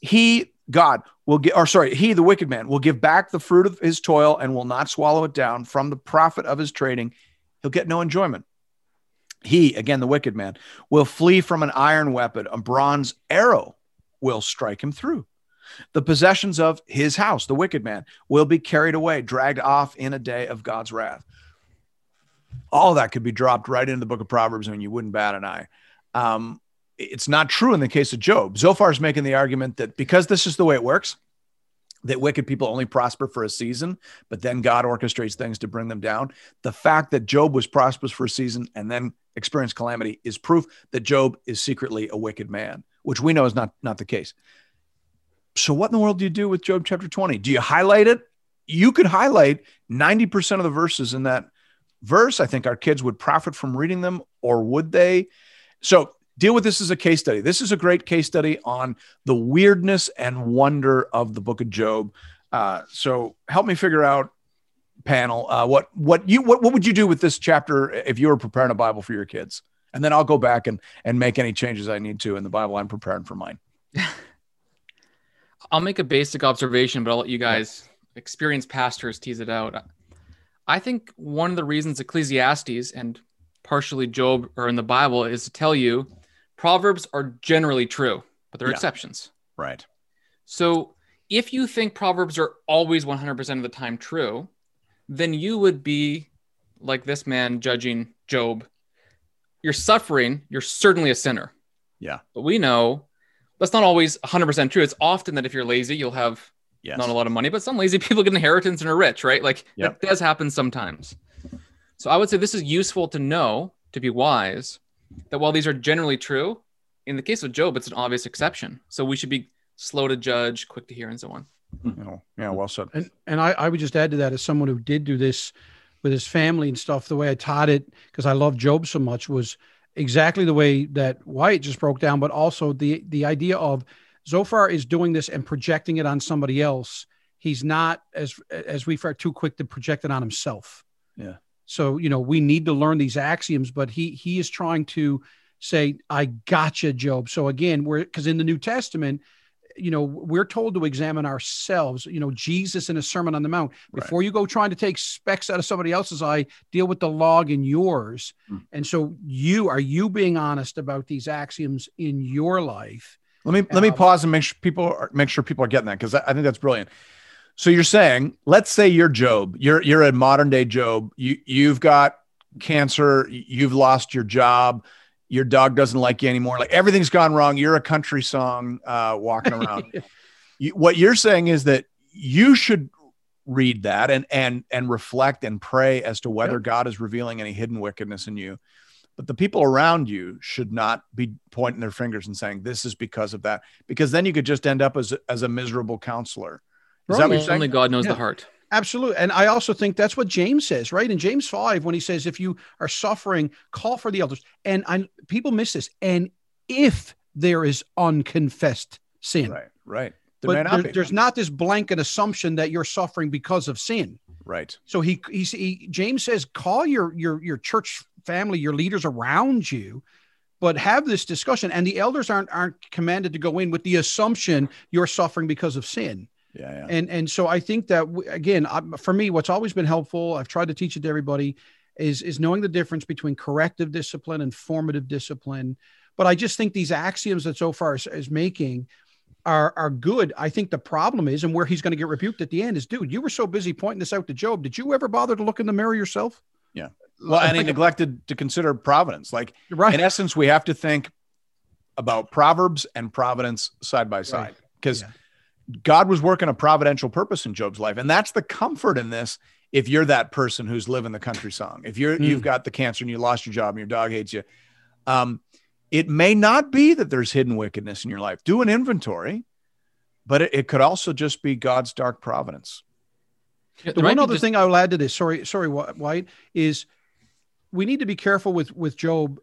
he god will get or sorry he the wicked man will give back the fruit of his toil and will not swallow it down from the profit of his trading. He'll get no enjoyment he, again, the wicked man, will flee from an iron weapon. A bronze arrow will strike him through. The possessions of his house, the wicked man, will be carried away, dragged off in a day of God's wrath. All that could be dropped right into the book of Proverbs and you wouldn't bat an eye. Um, it's not true in the case of Job. Zophar is making the argument that because this is the way it works, that wicked people only prosper for a season, but then God orchestrates things to bring them down. The fact that Job was prosperous for a season and then experienced calamity is proof that Job is secretly a wicked man, which we know is not, not the case. So, what in the world do you do with Job chapter 20? Do you highlight it you could highlight 90% of the verses in that verse. I think our kids would profit from reading them, or would they? So deal with this as a case study. This is a great case study on the weirdness and wonder of the book of Job. Uh, so help me figure out panel uh, what what you what, what would you do with this chapter if you were preparing a bible for your kids? And then i'll go back and and make any changes i need to in the bible i'm preparing for mine. I'll make a basic observation but i'll let you guys experienced pastors tease it out. I think one of the reasons ecclesiastes and partially job are in the bible is to tell you proverbs are generally true but there are Yeah. exceptions. Right. So if you think Proverbs are always 100% of the time true, then you would be like this man judging Job. You're suffering, you're certainly a sinner. Yeah. But we know that's not always 100% true. It's often that if you're lazy, you'll have yes not a lot of money, but some lazy people get inheritance and are rich, right? Like Yep. that does happen sometimes. So I would say this is useful to know, to be wise, that while these are generally true, in the case of Job, it's an obvious exception. So we should be slow to judge, quick to hear, and so on. You know, yeah well said And and I, I would just add to that as someone who did do this with his family and stuff, the way I taught it, because I love Job so much, was exactly the way that Wyatt just broke down, but also the the idea of Zophar is doing this and projecting it on somebody else. He's not as as we are too quick to project it on himself. Yeah. So you know we need to learn these axioms, but he he is trying to say, "I gotcha, Job." So again, we're because in the New Testament, you know, we're told to examine ourselves. You know, Jesus in a Sermon on the Mount. Right. Before you go trying to take specks out of somebody else's eye, deal with the log in yours. Hmm. And so, you are you being honest about these axioms in your life? let me let me Um, pause and make sure people are, make sure people are getting that because I, I think that's brilliant so you're saying let's say you're job you're you're a modern day job you you've got cancer you've lost your job your dog doesn't like you anymore like everything's gone wrong you're a country song uh, walking around you, what you're saying is that you should read that and and and reflect and pray as to whether God is revealing any hidden wickedness in you. But the people around you should not be pointing their fingers and saying this is because of that, because then you could just end up as as a miserable counselor. Is that what you're saying? Only God knows Yeah. the heart. Absolutely. And I also think that's what James says, right? In James 5, when he says, if you are suffering, call for the elders. And I, people miss this. And if there is unconfessed sin, Right, right. There but not there- there's not this blanket assumption that you're suffering because of sin. right. So he, he, he James says, call your, your, your church family, your leaders around you, but have this discussion. And the elders aren't, aren't commanded to go in with the assumption you're suffering because of sin. Yeah, yeah. And and so I think that again, for me, what's always been helpful, I've tried to teach it to everybody, is is knowing the difference between corrective discipline and formative discipline. But I just think these axioms that Zophar is, is making are are good. I think the problem is, and where he's going to get rebuked at the end is, dude, you were so busy pointing this out to Job. Did you ever bother to look in the mirror yourself? Yeah. Well, and he neglected to consider providence. Like Right. in essence, we have to think about Proverbs and providence side by side because Yeah. God was working a providential purpose in Job's life. And that's the comfort in this. If you're that person who's living the country song, if you're Mm. you've got the cancer and you lost your job and your dog hates you, um, it may not be that there's hidden wickedness in your life. Do an inventory, but it, it could also just be God's dark providence. Yeah, The one other just- thing I will add to this, sorry, sorry, Wyatt, is we need to be careful with with Job.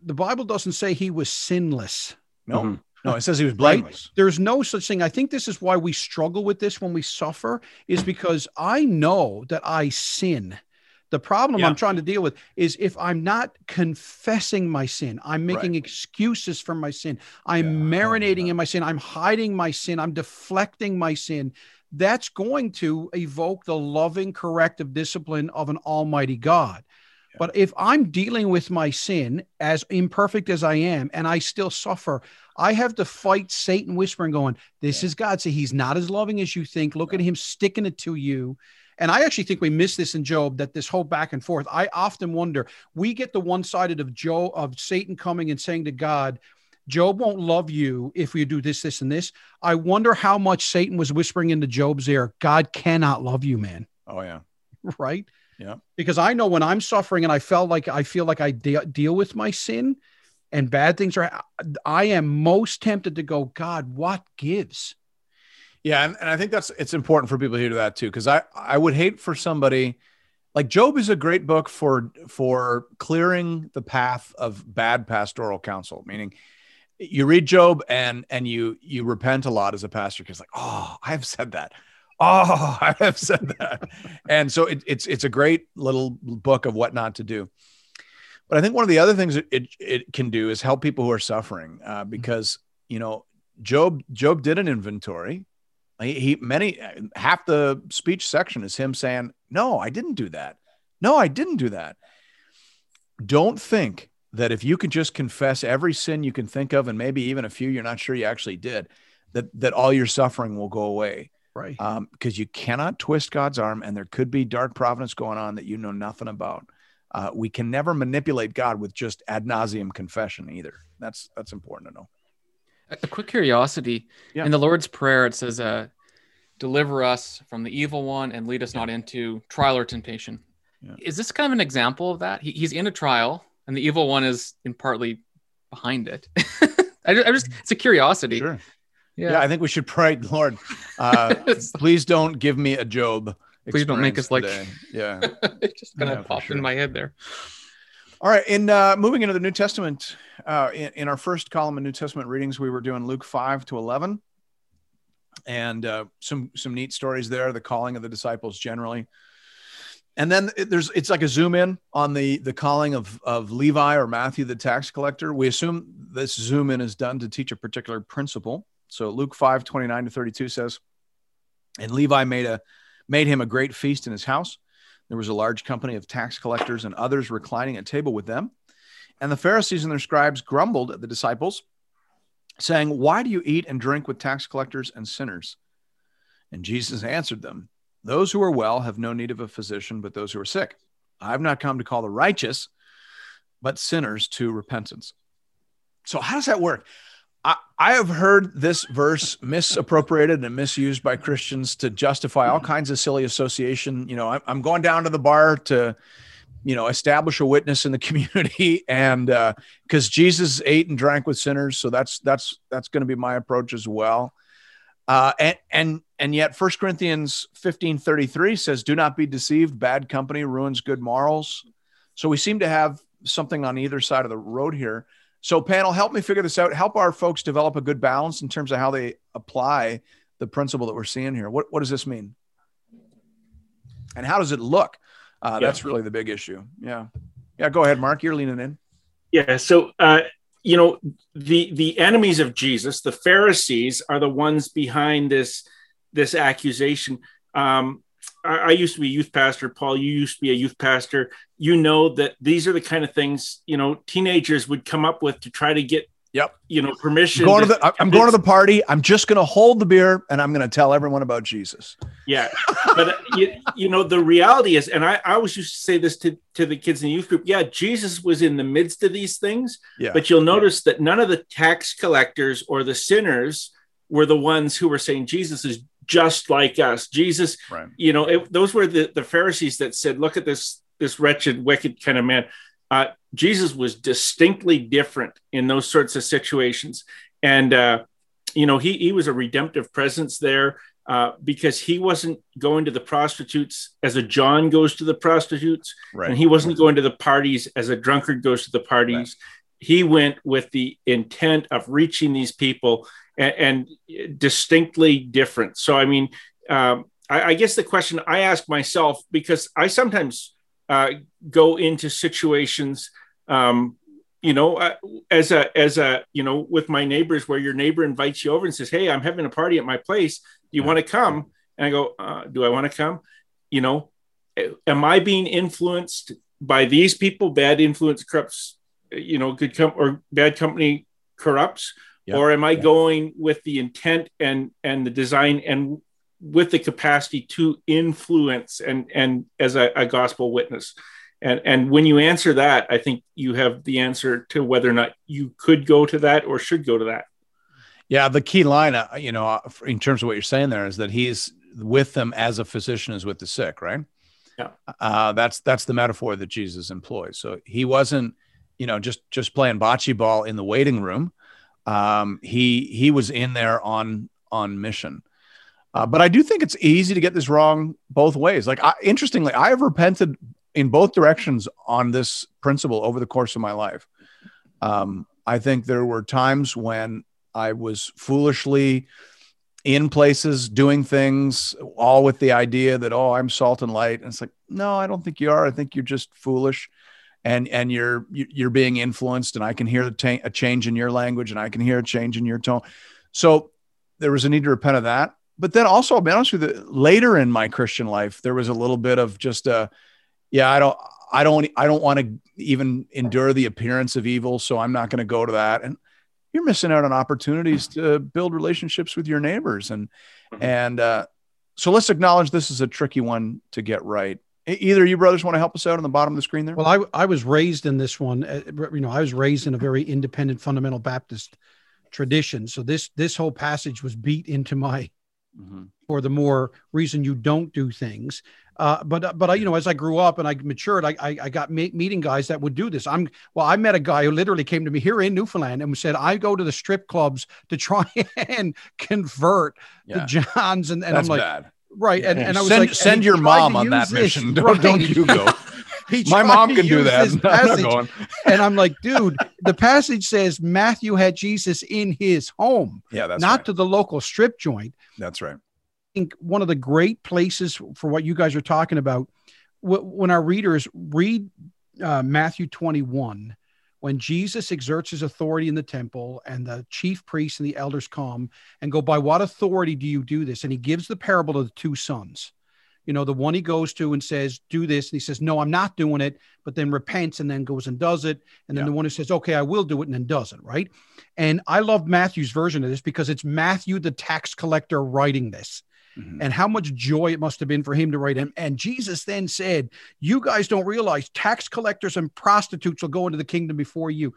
The Bible doesn't say he was sinless. No, Mhm. No, it says he was Right? There's no such thing. I think this is why we struggle with this when we suffer, is because I know that I sin. The problem Yeah. I'm trying to deal with is if I'm not confessing my sin, I'm making Right. excuses for my sin, I'm Yeah. marinating in my sin, I'm hiding my sin, I'm deflecting my sin. That's going to evoke the loving corrective discipline of an almighty God. But if I'm dealing with my sin as imperfect as I am and I still suffer, I have to fight Satan whispering, going, This Yeah. is God. Say he's not as loving as you think. Look at him sticking it to you. And I actually think we miss this in Job that this whole back and forth. I often wonder, we get the one sided of Job of Satan coming and saying to God, Job won't love you if you do this, this, and this. I wonder how much Satan was whispering into Job's ear, God cannot love you, man Oh yeah. right? Yeah. Because I know when I'm suffering and I felt like I feel like I de- deal with my sin and bad things are, I am most tempted to go, God, what gives? Yeah, and, and I think that's it's important for people to hear that too, because I I would hate for somebody like Job is a great book for for clearing the path of bad pastoral counsel, meaning you read Job and and you you repent a lot as a pastor because like oh I've said that oh I have said that and so it, it's it's a great little book of what not to do but I think one of the other things it, it, can do is help people who are suffering uh, because you know Job Job did an inventory he, he many half the speech section is him saying, "No, I didn't do that. No, I didn't do that." Don't think that if you can just confess every sin you can think of, and maybe even a few you're not sure you actually did, that that all your suffering will go away. Right. Because um, you cannot twist God's arm, and there could be dark providence going on that you know nothing about. Uh, we can never manipulate God with just ad nauseam confession either. That's that's important to know a quick curiosity yeah. in the lord's prayer it says uh, deliver us from the evil one and lead us yeah. not into trial or temptation yeah. is this kind of an example of that he, he's in a trial and the evil one is in partly behind it I, I, just it's a curiosity sure. Yeah. yeah i think we should pray lord uh, please don't give me a job please don't make us like yeah it's just kind of popped sure. in my head there all right. In uh, moving into the New Testament, uh, in, in, our first column of New Testament readings, we were doing Luke five to eleven, and uh, some some neat stories there. The calling of the disciples generally, and then there's it's like a zoom in on the the calling of of Levi or Matthew the tax collector. We assume this zoom in is done to teach a particular principle. So Luke five twenty nine to thirty two says, and Levi made a made him a great feast in his house there was a large company of tax collectors and others reclining at table with them. And the Pharisees and their scribes grumbled at the disciples, saying, Why do you eat and drink with tax collectors and sinners? And Jesus answered them, Those who are well have no need of a physician, but those who are sick. I have not come to call the righteous, but sinners to repentance. So, how does that work? I, I have heard this verse misappropriated and misused by Christians to justify all kinds of silly association. You know, I'm, I'm going down to the bar to, you know, establish a witness in the community, and because uh, Jesus ate and drank with sinners, so that's that's that's going to be my approach as well. Uh, and and and yet, First Corinthians fifteen thirty three says, "Do not be deceived; bad company ruins good morals." So we seem to have something on either side of the road here. So, panel, help me figure this out. Help our folks develop a good balance in terms of how they apply the principle that we're seeing here. What, what does this mean? And how does it look? Uh, yeah. That's really the big issue. Yeah. Yeah. Go ahead, Marc. You're leaning in. Yeah. So, uh, you know, the the enemies of Jesus, the Pharisees, are the ones behind this this accusation. Um, I, I used to be a youth pastor. Paul, you used to be a youth pastor. You know that these are the kind of things you know teenagers would come up with to try to get Yep. You know, permission. I'm going to, the, I'm going to the party. I'm just going to hold the beer and I'm going to tell everyone about Jesus. Yeah. But, uh, you, you know, the reality is, and I, I always used to say this to, to the kids in the youth group. Yeah, Jesus was in the midst of these things. Yeah. But you'll notice that none of the tax collectors or the sinners were the ones who were saying Jesus is just like us. Jesus, right. you know, it, those were the, the Pharisees that said, look at this, this wretched, wicked kind of man. Uh, Jesus was distinctly different in those sorts of situations. And, uh, you know, he, he was a redemptive presence there uh, because he wasn't going to the prostitutes as a John goes to the prostitutes. Right. And he wasn't going to the parties as a drunkard goes to the parties. Right. He went with the intent of reaching these people and, and distinctly different. So, I mean, um, I, I, guess the question I ask myself, because I sometimes uh, go into situations, um, you know, uh, as a, as a, you know, with my neighbors where your neighbor invites you over and says, Hey, I'm having a party at my place. Do you want to come? And I go, uh, do I want to come? You know, am I being influenced by these people? Bad influence corrupts, you know, good com- or bad company corrupts or am I going with the intent and and the design and with the capacity to influence and and as a, a gospel witness? And and when you answer that, I think you have the answer to whether or not you could go to that or should go to that. Yeah, the key line, uh, you know, uh, in terms of what you're saying there, is that he's with them as a physician is with the sick, right? Yeah, uh, that's that's the metaphor that Jesus employs. So he wasn't, you know, just just playing bocce ball in the waiting room um, he he was in there on on mission. Uh, but I do think it's easy to get this wrong both ways. Like, I, interestingly, I have repented in both directions on this principle over the course of my life. Um, I think there were times when I was foolishly in places doing things all with the idea that oh i'm salt and light and it's like no i don't think you are i think you're just foolish and and you're you're being influenced and i can hear the a change in your language and i can hear a change in your tone. So there was a need to repent of that. But then also i'll be honest with you later in my christian life there was a little bit of just a yeah i don't i don't i don't want to even endure the appearance of evil so i'm not going to go to that. And you're missing out on opportunities to build relationships with your neighbors and mm-hmm. and uh, so let's acknowledge this is a tricky one to get right either you brothers want to help us out on the bottom of the screen there well i, I was raised in this one uh, you know i was raised in a very independent fundamental baptist tradition so this this whole passage was beat into my mm-hmm. for the more reason you don't do things uh, but but I, you know, as I grew up and I matured, I I, I got ma- meeting guys that would do this. I'm well, I met a guy who literally came to me here in Newfoundland and said, "I go to the strip clubs to try and convert yeah. the Johns," and, and I'm like, bad. Right, and, and I was send, like, send your mom on that mission. Don't, right. don't you go. My mom can do that. And I'm like, dude, the passage says Matthew had Jesus in his home, yeah, that's not right. to the local strip joint. That's right I think one of the great places for what you guys are talking about when our readers read uh, Matthew 21, when Jesus exerts his authority in the temple and the chief priests and the elders come and go, By what authority do you do this? And he gives the parable of the two sons. You know, the one he goes to and says, Do this. And he says, No, I'm not doing it, but then repents and then goes and does it. And then yeah. the one who says, Okay, I will do it and then doesn't, right? And I love Matthew's version of this because it's Matthew, the tax collector, writing this mm-hmm. and how much joy it must have been for him to write him. And Jesus then said, You guys don't realize tax collectors and prostitutes will go into the kingdom before you.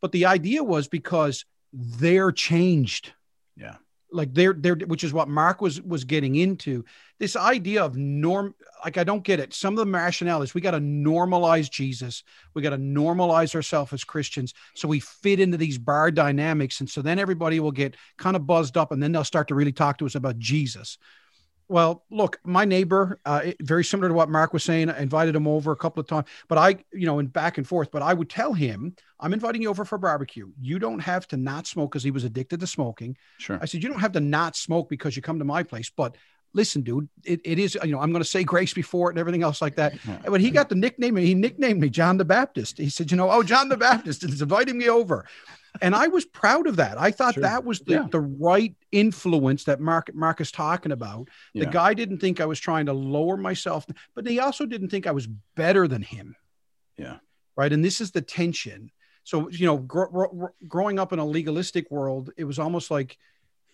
But the idea was because they're changed. Yeah. Like they're they're which is what Marc was was getting into. This idea of norm, like I don't get it. Some of the rationale is we got to normalize Jesus. We got to normalize ourselves as Christians so we fit into these bar dynamics. And so then everybody will get kind of buzzed up and then they'll start to really talk to us about Jesus. Well, look, my neighbor, uh, very similar to what Marc was saying, I invited him over a couple of times, but I, you know, and back and forth, but I would tell him, I'm inviting you over for barbecue. You don't have to not smoke because he was addicted to smoking. Sure. I said, you don't have to not smoke because you come to my place, but listen, dude, it, it is, you know, I'm going to say grace before it and everything else like that. And when he got the nickname, he nicknamed me John the Baptist. He said, you know, oh, John the Baptist is inviting me over and I was proud of that. I thought sure. that was the, yeah. the right influence that Marc Marc is talking about. The yeah. guy didn't think I was trying to lower myself, but he also didn't think I was better than him. Yeah. Right. And this is the tension. So, you know, gr- growing up in a legalistic world, it was almost like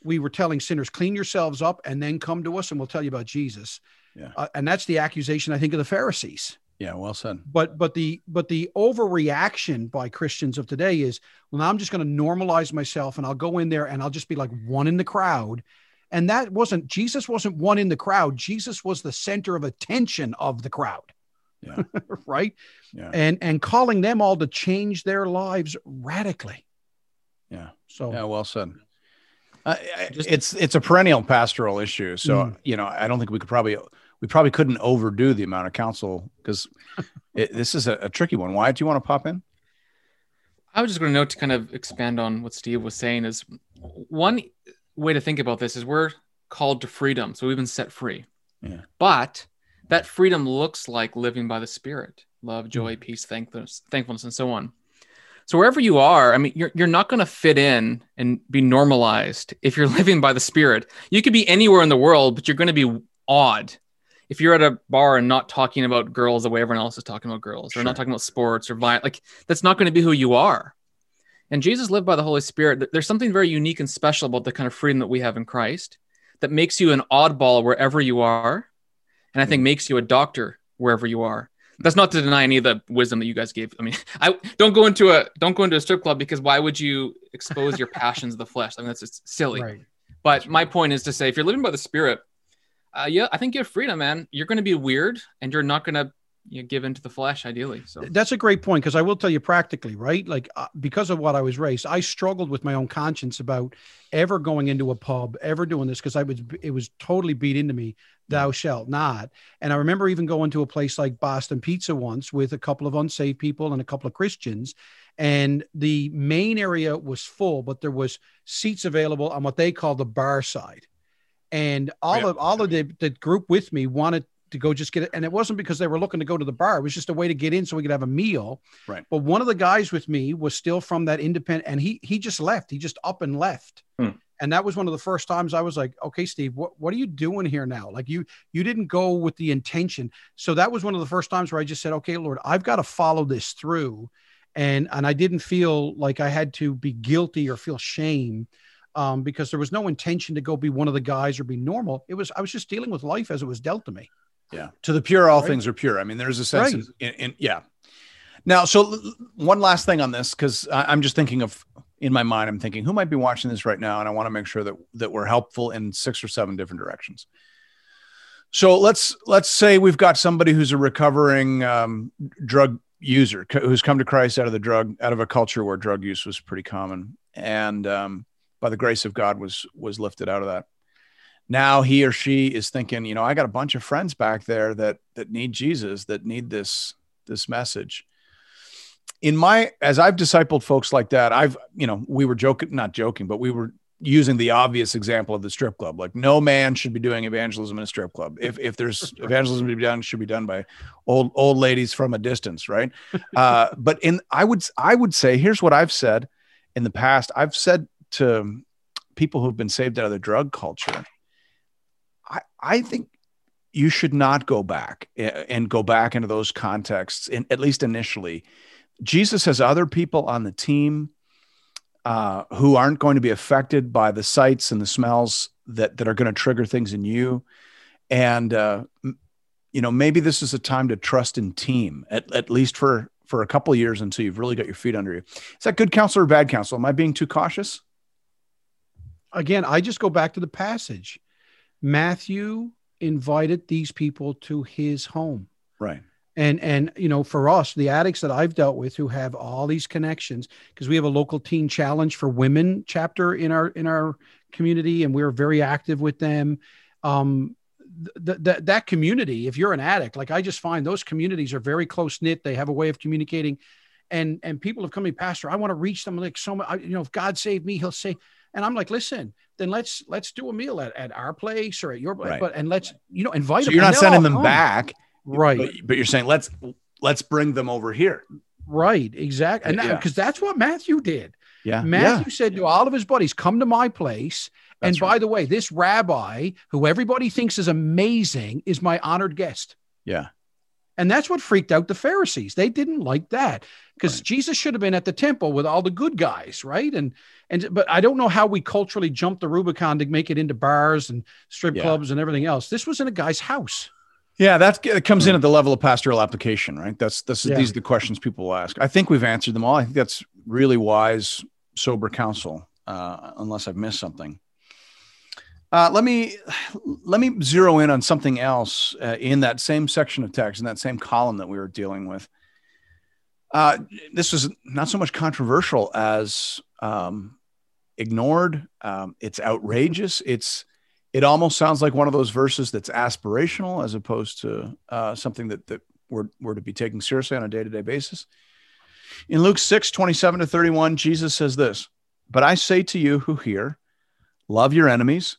we were telling sinners, clean yourselves up and then come to us and we'll tell you about Jesus. Yeah. Uh, and that's the accusation, I think, of the Pharisees. Yeah, well said. But but the but the overreaction by Christians of today is, well, now I'm just going to normalize myself and I'll go in there and I'll just be like one in the crowd. And that wasn't Jesus wasn't one in the crowd. Jesus was the center of attention of the crowd. Yeah. right? Yeah. And and calling them all to change their lives radically. Yeah. So Yeah, well said. Uh, it's it's a perennial pastoral issue. So, mm. you know, I don't think we could probably we probably couldn't overdo the amount of counsel because this is a, a, tricky one. Why do you want to pop in? I was just going to note to kind of expand on what Steve was saying is one way to think about this is we're called to freedom, so we've been set free. Yeah. But that freedom looks like living by the Spirit, love, joy, mm-hmm. peace, thankfulness, thankfulness, and so on. So wherever you are, I mean, you're you're not going to fit in and be normalized if you're living by the Spirit. You could be anywhere in the world, but you're going to be odd if you're at a bar and not talking about girls the way everyone else is talking about girls, sure. or not talking about sports or violence, like that's not going to be who you are. And Jesus lived by the Holy Spirit. There's something very unique and special about the kind of freedom that we have in Christ that makes you an oddball wherever you are, and I think hmm. makes you a doctor wherever you are. That's not to deny any of the wisdom that you guys gave. I mean, I don't go into a don't go into a strip club because why would you expose your passions of the flesh? I mean, that's just silly. Right. But that's my right. point is to say, if you're living by the Spirit, uh, yeah, I think you have freedom, man. You're going to be weird and you're not going to you give into the flesh ideally. So That's a great point because I will tell you practically, right? Like uh, because of what I was raised, I struggled with my own conscience about ever going into a pub, ever doing this because I was it was totally beat into me. Thou shalt not. And I remember even going to a place like Boston Pizza once with a couple of unsaved people and a couple of Christians, and the main area was full, but there was seats available on what they call the bar side. And all Yeah. of all of the, the group with me wanted to go just get it. And it wasn't because they were looking to go to the bar. It was just a way to get in so we could have a meal. Right. But one of the guys with me was still from that independent and he he just left. He just up and left. Hmm. And that was one of the first times I was like, okay, Steve, what, what are you doing here now? Like you you didn't go with the intention. So that was one of the first times where I just said, okay, Lord, I've got to follow this through. And and I didn't feel like I had to be guilty or feel shame um, because there was no intention to go be one of the guys or be normal. It was I was just dealing with life as it was dealt to me. Yeah. To the pure, all Right. things are pure. I mean, there's a sense Right. in, in, yeah. Now, so one last thing on this, because I'm just thinking of in my mind, I'm thinking who might be watching this right now, and I want to make sure that that we're helpful in six or seven different directions. So let's let's say we've got somebody who's a recovering um, drug user who's come to Christ out of the drug out of a culture where drug use was pretty common, and um, by the grace of God was was lifted out of that. Now he or she is thinking you know i got a bunch of friends back there that that need jesus that need this this message. In my as i've discipled folks like that i've you know we were joking not joking but we were using the obvious example of the strip club. Like no man should be doing evangelism in a strip club. If if there's evangelism to be done it should be done by old old ladies from a distance right? Uh but in i would i would say here's what i've said in the past. I've said to people who've been saved out of the drug culture I, I think you should not go back and go back into those contexts, in, at least initially. Jesus has other people on the team uh, who aren't going to be affected by the sights and the smells that, that are going to trigger things in you. And, uh, you know, maybe this is a time to trust in team, at, at least for, for a couple years until you've really got your feet under you. Is that good counsel or bad counsel? Am I being too cautious? Again, I just go back to the passage. Matthew invited these people to his home. Right. and and you know for us the addicts that i've dealt with who have all these connections because we have a local teen challenge for women chapter in our in our community and we're very active with them um th- th- that community if you're an addict like i just find those communities are very close knit they have a way of communicating and and people have come to me pastor i want to reach them like so much I- you know if god saved me he'll say and i'm like listen then let's let's do a meal at, at our place or at your place Right. but and let's you know invite So them you're not sending them come. back. right but, but you're saying let's let's bring them over here Right, exactly. And Yeah. because that's what Matthew did. yeah Matthew said to all of his buddies, Come to my place. and That's by the way, this rabbi, who everybody thinks is amazing, is my honored guest. yeah And that's what freaked out the Pharisees. They didn't like that because Right. Jesus should have been at the temple with all the good guys, right? And and but I don't know how we culturally jumped the Rubicon to make it into bars and strip Yeah. clubs and everything else. This was in a guy's house. yeah that comes in at the level of pastoral application right that's this Yeah. these are the questions people ask i think we've answered them all i think that's really wise sober counsel uh, unless i've missed something uh, let me let me zero in on something else uh, in that same section of text in that same column that we were dealing with. Uh, this is not so much controversial as um, ignored. Um, it's outrageous. It's it almost sounds like one of those verses that's aspirational as opposed to uh, something that, that we're, we're to be taking seriously on a day-to-day basis. In luke 6 27 to 31 jesus says this but i say to you who hear love your enemies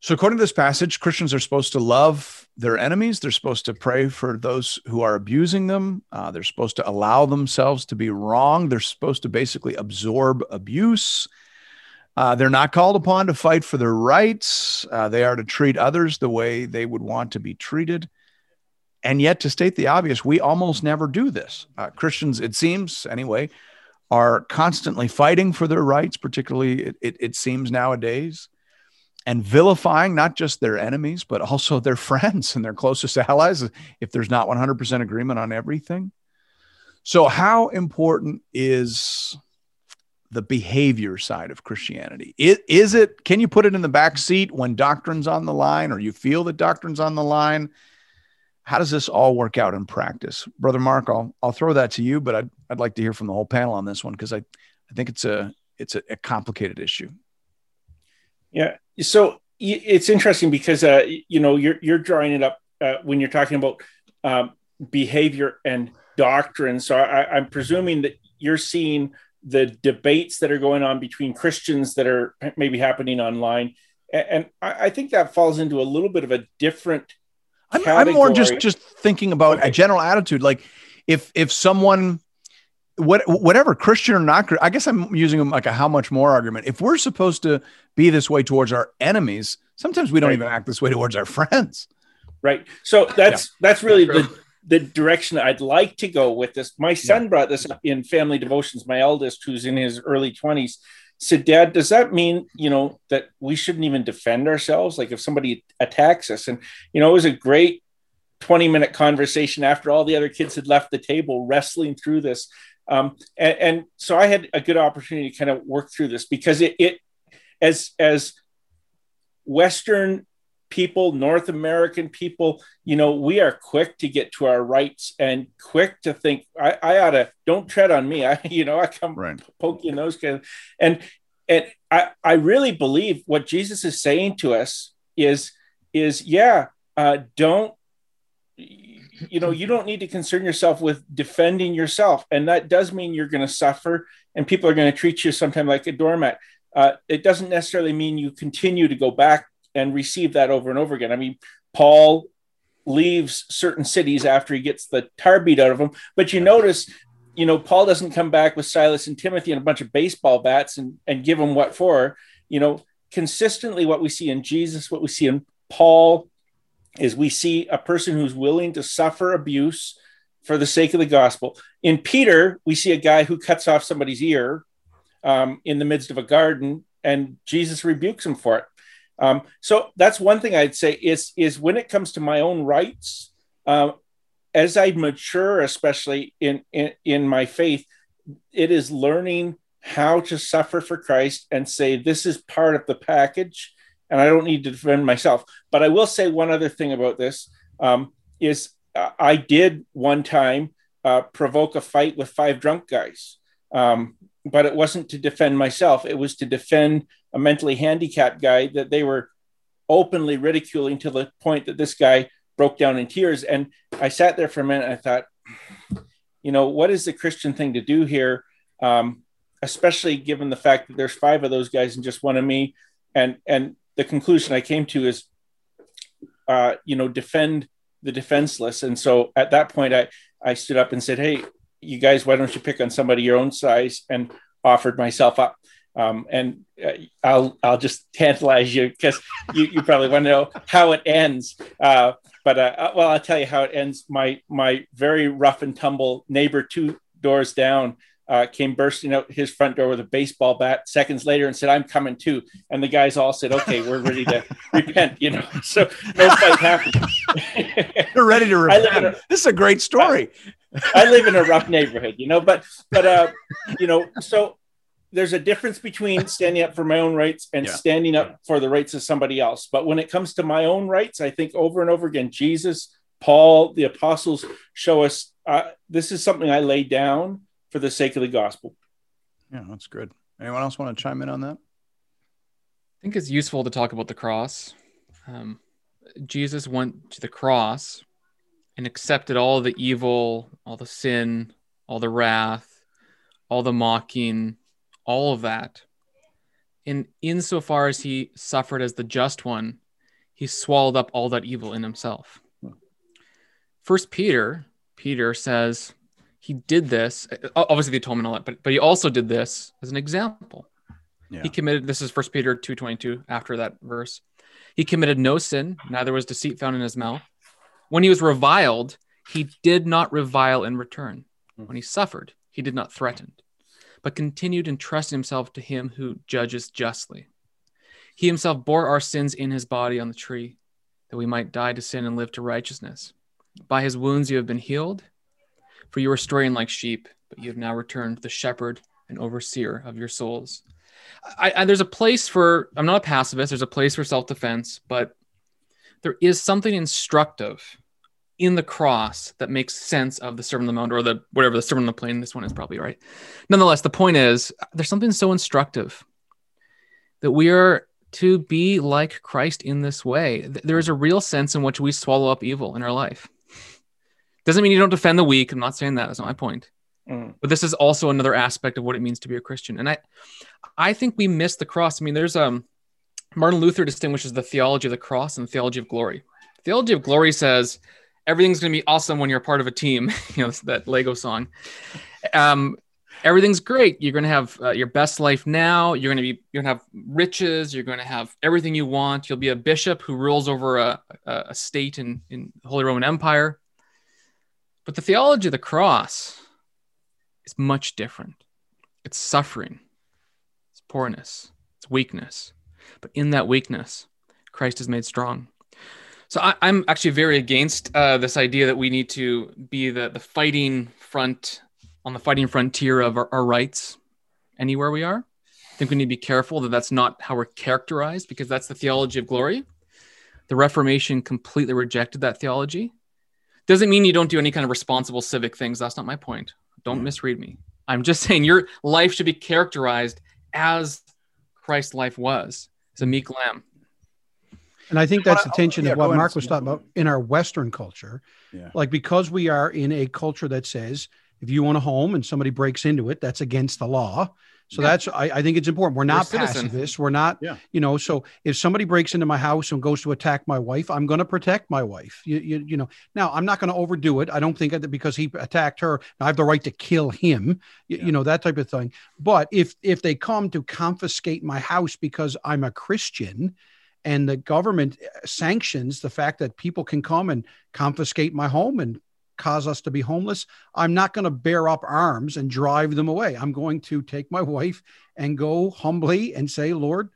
So, according to this passage, Christians are supposed to love their enemies. They're supposed to pray for those who are abusing them. Uh, they're supposed to allow themselves to be wrong. They're supposed to basically absorb abuse. Uh, they're not called upon to fight for their rights. Uh, they are to treat others the way they would want to be treated. And yet, to state the obvious, we almost never do this. Uh, Christians, it seems anyway, are constantly fighting for their rights, particularly it, it, it seems nowadays, and vilifying not just their enemies, but also their friends and their closest allies if there's not 100% agreement on everything. So, how important is the behavior side of Christianity? Is, it, can you put it in the back seat when doctrine's on the line or you feel that doctrine's on the line? How does this all work out in practice? Brother Mark, I'll, I'll throw that to you, but I'd, I'd like to hear from the whole panel on this one because I, I think it's a, it's a, a complicated issue. Yeah. So it's interesting because, uh, you know, you're, you're drawing it up uh, when you're talking about um, behavior and doctrine. So I, I'm presuming that you're seeing the debates that are going on between Christians that are maybe happening online. And I think that falls into a little bit of a different. I'm, I'm more just just thinking about okay. a general attitude. Like if if someone what whatever Christian or not, I guess I'm using them like a how much more argument. If we're supposed to be this way towards our enemies, sometimes we don't right. even act this way towards our friends. Right. So that's yeah. that's really the the direction I'd like to go with this. My son yeah. brought this up in family devotions. My eldest, who's in his early 20s, said, Dad, does that mean, you know, that we shouldn't even defend ourselves? Like if somebody attacks us? And, you know, it was a great 20 minute conversation after all the other kids had left the table, wrestling through this. Um, and, and, so I had a good opportunity to kind of work through this because it, it as, as Western people, North American people, you know, we are quick to get to our rights and quick to think, I, I ought to don't tread on me. I, you know, I come right. poke you in those kind of, and and I, I really believe what Jesus is saying to us is is yeah, uh, don't you know you don't need to concern yourself with defending yourself and that does mean you're going to suffer and people are going to treat you sometimes like a doormat uh, it doesn't necessarily mean you continue to go back and receive that over and over again. I mean, Paul leaves certain cities after he gets the tar beat out of him, but you notice, you know, Paul doesn't come back with Silas and Timothy and a bunch of baseball bats and, and give them what for. You know, consistently, what we see in Jesus, what we see in Paul, is we see a person who's willing to suffer abuse for the sake of the gospel. In Peter, we see a guy who cuts off somebody's ear um, in the midst of a garden, and Jesus rebukes him for it. Um, so that's one thing I'd say is is when it comes to my own rights, uh, as I mature, especially in, in in my faith, it is learning how to suffer for Christ and say this is part of the package, and I don't need to defend myself. But I will say one other thing about this um, is uh, I did one time uh, provoke a fight with five drunk guys. Um, but it wasn't to defend myself. It was to defend a mentally handicapped guy that they were openly ridiculing to the point that this guy broke down in tears. And I sat there for a minute. I thought, you know, what is the Christian thing to do here? Um, especially given the fact that there's five of those guys and just one of me. And and the conclusion I came to is, uh, you know, defend the defenseless. And so at that point, I I stood up and said, hey, you guys, why don't you pick on somebody your own size? And offered myself up. Um, and uh, I'll I'll just tantalize you because you, you probably want to know how it ends. Uh, but uh, uh, well, I'll tell you how it ends. My my very rough and tumble neighbor two doors down uh, came bursting out his front door with a baseball bat seconds later and said, "I'm coming too." And the guys all said, "Okay, we're ready to repent." You know, so no fight happened. They're ready to repent. A, this is a great story. I live in a rough neighborhood, you know, but but uh, you know, so there's a difference between standing up for my own rights and yeah. standing up for the rights of somebody else. But when it comes to my own rights, I think over and over again, Jesus, Paul, the apostles show us uh, this is something I lay down for the sake of the gospel. Yeah, that's good. Anyone else want to chime in on that? I think it's useful to talk about the cross. Um, Jesus went to the cross and accepted all the evil, all the sin, all the wrath, all the mocking, all of that. And insofar as he suffered as the just one, he swallowed up all that evil in himself. First Peter, Peter says he did this, obviously the atonement all that, but, but he also did this as an example. Yeah. He committed, this is First Peter 2.22 after that verse. He committed no sin, neither was deceit found in his mouth. When he was reviled, he did not revile in return. Hmm. When he suffered, he did not threaten. but continued entrusting himself to him who judges justly. He himself bore our sins in his body on the tree, that we might die to sin and live to righteousness. By his wounds you have been healed, for you were straying like sheep, but you have now returned to the shepherd and overseer of your souls. I, I, there's a place for, I'm not a pacifist, there's a place for self defense, but there is something instructive in the cross that makes sense of the Sermon on the Mount or the whatever the Sermon on the Plain. This one is probably right. Nonetheless, the point is there's something so instructive that we are to be like Christ in this way. There is a real sense in which we swallow up evil in our life. Doesn't mean you don't defend the weak. I'm not saying that. That's not my point. Mm. But this is also another aspect of what it means to be a Christian. And I, I think we miss the cross. I mean, there's um, Martin Luther distinguishes the theology of the cross and the theology of glory. theology of glory says everything's going to be awesome when you're part of a team. you know that Lego song. Um, everything's great. You're going to have uh, your best life now. You're going to be you're going to have riches. You're going to have everything you want. You'll be a bishop who rules over a, a state in in Holy Roman Empire. But the theology of the cross is much different. It's suffering. It's poorness. It's weakness. But in that weakness, Christ is made strong. So I, am actually very against uh, this idea that we need to be the, the fighting front on the fighting frontier of our, our rights anywhere we are. I think we need to be careful that that's not how we're characterized because that's the theology of glory. The Reformation completely rejected that theology. Doesn't mean you don't do any kind of responsible civic things. That's not my point. Don't misread me. I'm just saying your life should be characterized as Christ's life was, as a meek lamb. And I think that's the tension yeah, of what Marc was talking about in our Western culture. Yeah. Like because we are in a culture that says if you own a home and somebody breaks into it, that's against the law. So yeah. that's I, I, think it's important. We're not pacifists. We're not, yeah. you know. So if somebody breaks into my house and goes to attack my wife, I'm going to protect my wife. You, you, you know. Now I'm not going to overdo it. I don't think that because he attacked her, I have the right to kill him. You, yeah. you know that type of thing. But if if they come to confiscate my house because I'm a Christian, and the government eh, sanctions the fact that people can come and confiscate my home and cause us to be homeless, I'm not going to bear up arms and drive them away. I'm going to take my wife and go humbly and say, Lord,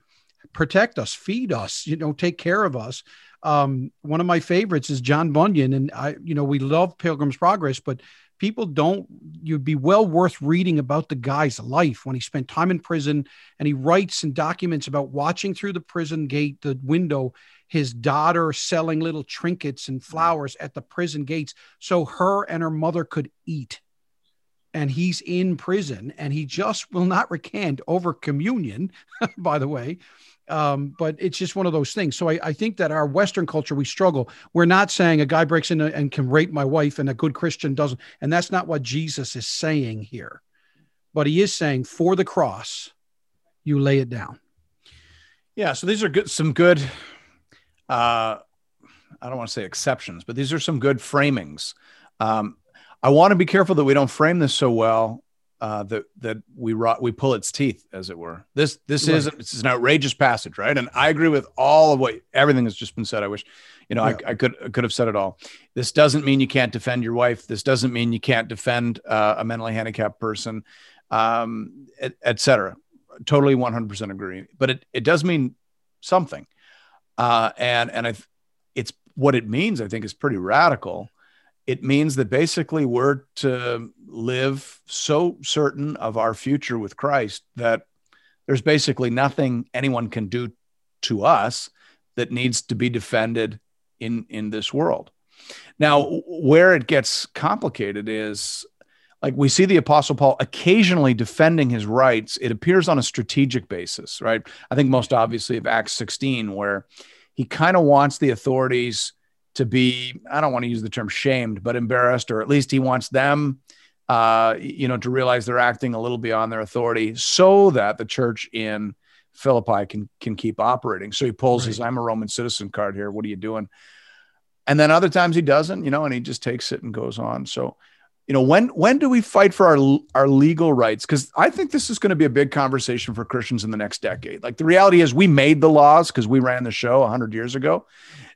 protect us, feed us, you know, take care of us. Um, one of my favorites is John Bunyan, and I, you know, we love Pilgrim's Progress, but people don't you'd be well worth reading about the guy's life when he spent time in prison and he writes and documents about watching through the prison gate the window his daughter selling little trinkets and flowers at the prison gates so her and her mother could eat and he's in prison and he just will not recant over communion by the way um, but it's just one of those things. So I, I, think that our Western culture, we struggle. We're not saying a guy breaks in and can rape my wife and a good Christian doesn't. And that's not what Jesus is saying here. But he is saying for the cross, you lay it down. Yeah. So these are good, some good, uh, I don't want to say exceptions, but these are some good framings. Um, I want to be careful that we don't frame this so well uh, that that we rot, we pull its teeth, as it were. This this right. is this is an outrageous passage, right? And I agree with all of what everything has just been said. I wish, you know, yeah. I, I could I could have said it all. This doesn't mean you can't defend your wife. This doesn't mean you can't defend uh, a mentally handicapped person, um, etc. Et totally, one hundred percent agree. But it it does mean something, uh, and and I, it's what it means. I think is pretty radical it means that basically we're to live so certain of our future with Christ that there's basically nothing anyone can do to us that needs to be defended in in this world. Now, where it gets complicated is like we see the apostle Paul occasionally defending his rights. It appears on a strategic basis, right? I think most obviously of Acts 16 where he kind of wants the authorities to be i don't want to use the term shamed but embarrassed or at least he wants them uh, you know to realize they're acting a little beyond their authority so that the church in philippi can can keep operating so he pulls right. his i'm a roman citizen card here what are you doing and then other times he doesn't you know and he just takes it and goes on so you know, when when do we fight for our our legal rights? Because I think this is going to be a big conversation for Christians in the next decade. Like the reality is, we made the laws because we ran the show hundred years ago.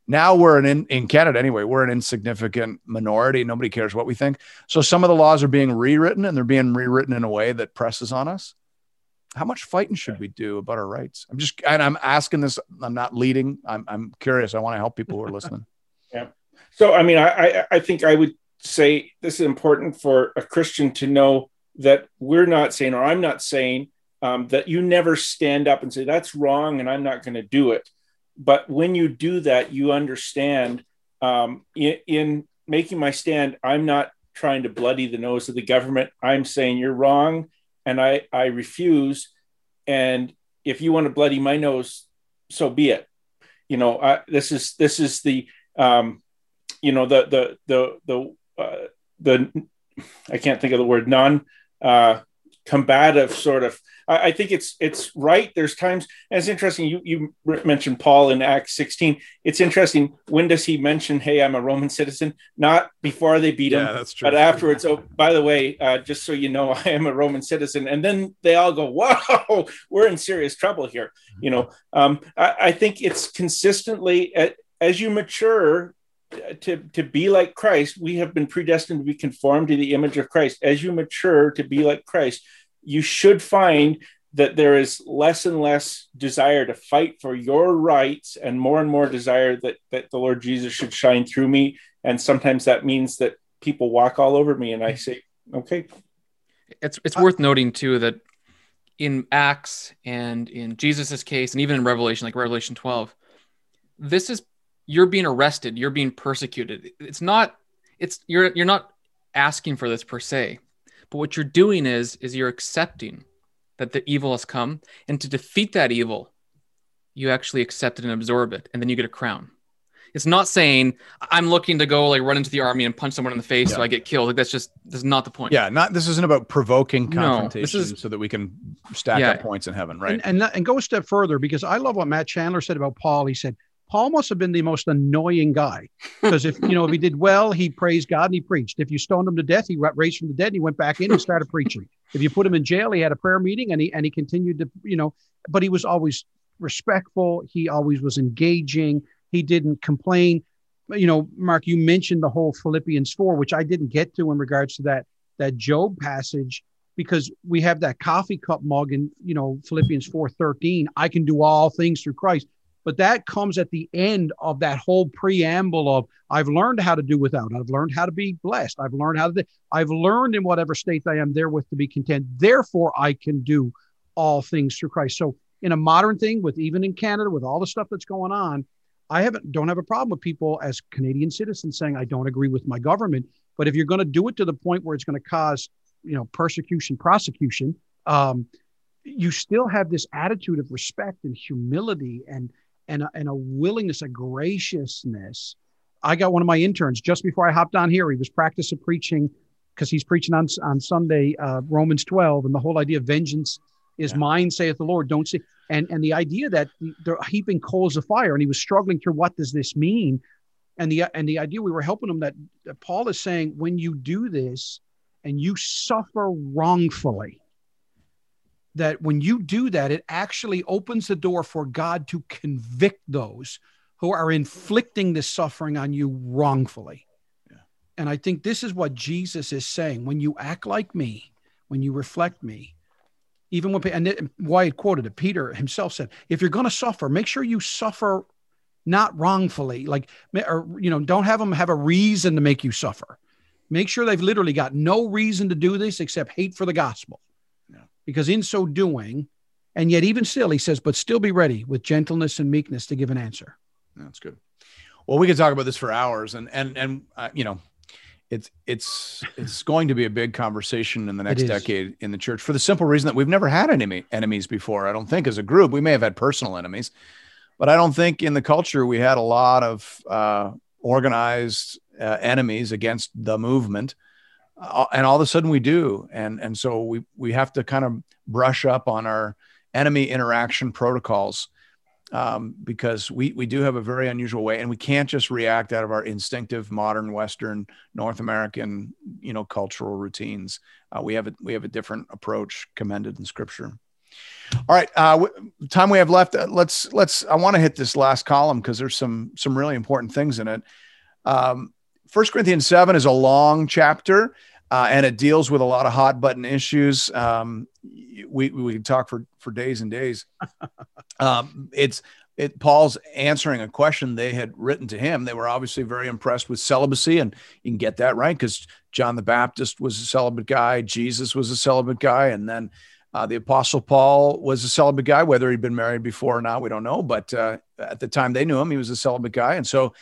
Now we're an in, in Canada anyway. We're an insignificant minority. Nobody cares what we think. So some of the laws are being rewritten, and they're being rewritten in a way that presses on us. How much fighting should we do about our rights? I'm just and I'm asking this. I'm not leading. I'm I'm curious. I want to help people who are listening. yeah. So I mean, I I, I think I would say this is important for a Christian to know that we're not saying, or I'm not saying, um, that you never stand up and say, that's wrong and I'm not going to do it. But when you do that, you understand um, in, in making my stand, I'm not trying to bloody the nose of the government. I'm saying you're wrong and I, I refuse. And if you want to bloody my nose, so be it. You know, I, this is this is the um, you know the the the the uh, the I can't think of the word non uh, combative sort of. I, I, think it's it's right. There's times, and it's interesting. You you mentioned Paul in Acts 16. It's interesting. When does he mention, "Hey, I'm a Roman citizen"? Not before they beat him, that's true. but afterwards. Oh, by the way, uh, just so you know, I am a Roman citizen. And then they all go, "Whoa, we're in serious trouble here." You know, um, I, I think it's consistently as you mature to, to be like Christ, we have been predestined to be conformed to the image of Christ. As you mature to be like Christ, you should find that there is less and less desire to fight for your rights and more and more desire that, that the Lord Jesus should shine through me. And sometimes that means that people walk all over me and I say, okay. It's, it's worth noting too that in Acts and in Jesus's case, and even in Revelation, like Revelation 12, this is you're being arrested, you're being persecuted. It's not it's you're you're not asking for this per se. But what you're doing is is you're accepting that the evil has come and to defeat that evil, you actually accept it and absorb it and then you get a crown. It's not saying I'm looking to go like run into the army and punch someone in the face yeah. so I get killed. Like that's just that's not the point. Yeah, not this isn't about provoking confrontation no, is, so that we can stack yeah. up points in heaven, right? And, and and go a step further because I love what Matt Chandler said about Paul. He said Paul must have been the most annoying guy because if you know if he did well, he praised God and he preached. If you stoned him to death, he raised from the dead and he went back in and started preaching. If you put him in jail, he had a prayer meeting and he and he continued to you know, but he was always respectful. He always was engaging. He didn't complain. You know, Marc, you mentioned the whole Philippians four, which I didn't get to in regards to that that Job passage because we have that coffee cup mug in you know Philippians four thirteen. I can do all things through Christ but that comes at the end of that whole preamble of I've learned how to do without. I've learned how to be blessed. I've learned how to. I've learned in whatever state I am therewith to be content. Therefore, I can do all things through Christ. So, in a modern thing, with even in Canada, with all the stuff that's going on, I haven't don't have a problem with people as Canadian citizens saying I don't agree with my government. But if you're going to do it to the point where it's going to cause, you know, persecution, prosecution, um, you still have this attitude of respect and humility and and a, and a willingness, a graciousness. I got one of my interns just before I hopped on here. He was practicing preaching because he's preaching on on Sunday uh, Romans 12, and the whole idea of vengeance is yeah. mine, saith the Lord. Don't see. And and the idea that they're heaping coals of fire, and he was struggling through what does this mean, and the and the idea we were helping him that, that Paul is saying when you do this and you suffer wrongfully, that when you do that, it actually opens the door for God to convict those who are inflicting this suffering on you wrongfully. Yeah. And I think this is what Jesus is saying. When you act like me, when you reflect me, even when, and Wyatt quoted it, Peter himself said, if you're going to suffer, make sure you suffer not wrongfully, like, or, you know, don't have them have a reason to make you suffer. Make sure they've literally got no reason to do this except hate for the gospel because in so doing, and yet even still, he says, but still be ready with gentleness and meekness to give an answer. That's good. Well, we could talk about this for hours, and and and uh, you know, it's it's it's going to be a big conversation in the next decade in the church for the simple reason that we've never had enemy enemies before. I don't think as a group we may have had personal enemies, but I don't think in the culture we had a lot of uh, organized uh, enemies against the movement and all of a sudden we do and and so we we have to kind of brush up on our enemy interaction protocols um, because we we do have a very unusual way, and we can't just react out of our instinctive modern Western North American you know cultural routines. Uh, we have a we have a different approach commended in Scripture. All right, uh, w- time we have left. Uh, let's let's. I want to hit this last column because there's some some really important things in it. Um, First Corinthians seven is a long chapter. Uh, and it deals with a lot of hot button issues. Um, we we can talk for for days and days. um, it's it Paul's answering a question they had written to him. They were obviously very impressed with celibacy, and you can get that right because John the Baptist was a celibate guy, Jesus was a celibate guy, and then uh, the Apostle Paul was a celibate guy. Whether he'd been married before or not, we don't know. But uh, at the time they knew him, he was a celibate guy, and so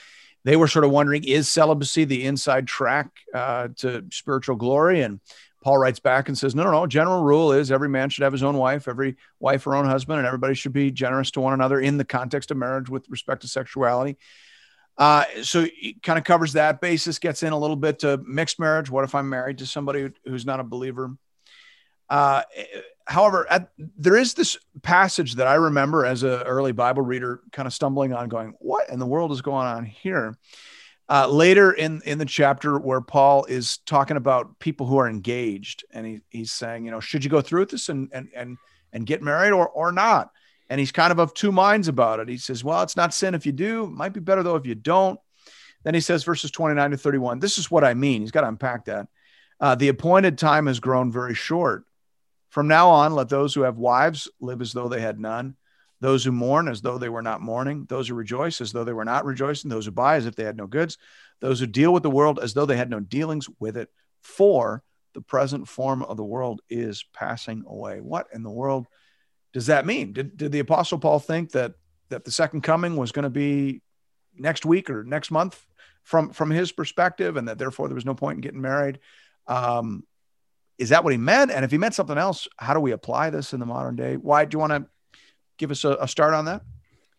they were sort of wondering, is celibacy the inside track uh, to spiritual glory? And Paul writes back and says, no, no, no. General rule is every man should have his own wife, every wife her own husband, and everybody should be generous to one another in the context of marriage with respect to sexuality. Uh, so it kind of covers that basis, gets in a little bit to mixed marriage. What if I'm married to somebody who's not a believer? Uh, however, at, there is this passage that I remember as an early Bible reader kind of stumbling on, going, What in the world is going on here? Uh, later in, in the chapter where Paul is talking about people who are engaged, and he, he's saying, you know, should you go through with this and, and, and, and get married or, or not? And he's kind of of two minds about it. He says, well, it's not sin if you do. It might be better though if you don't. Then he says, verses 29 to 31, this is what I mean. He's got to unpack that. Uh, the appointed time has grown very short. From now on, let those who have wives live as though they had none, those who mourn as though they were not mourning, those who rejoice as though they were not rejoicing, those who buy as if they had no goods, those who deal with the world as though they had no dealings with it. For the present form of the world is passing away. What in the world does that mean? Did, did the Apostle Paul think that that the second coming was going to be next week or next month from from his perspective, and that therefore there was no point in getting married? Um, is that what he meant? And if he meant something else, how do we apply this in the modern day? Wyatt do you want to give us a, a start on that?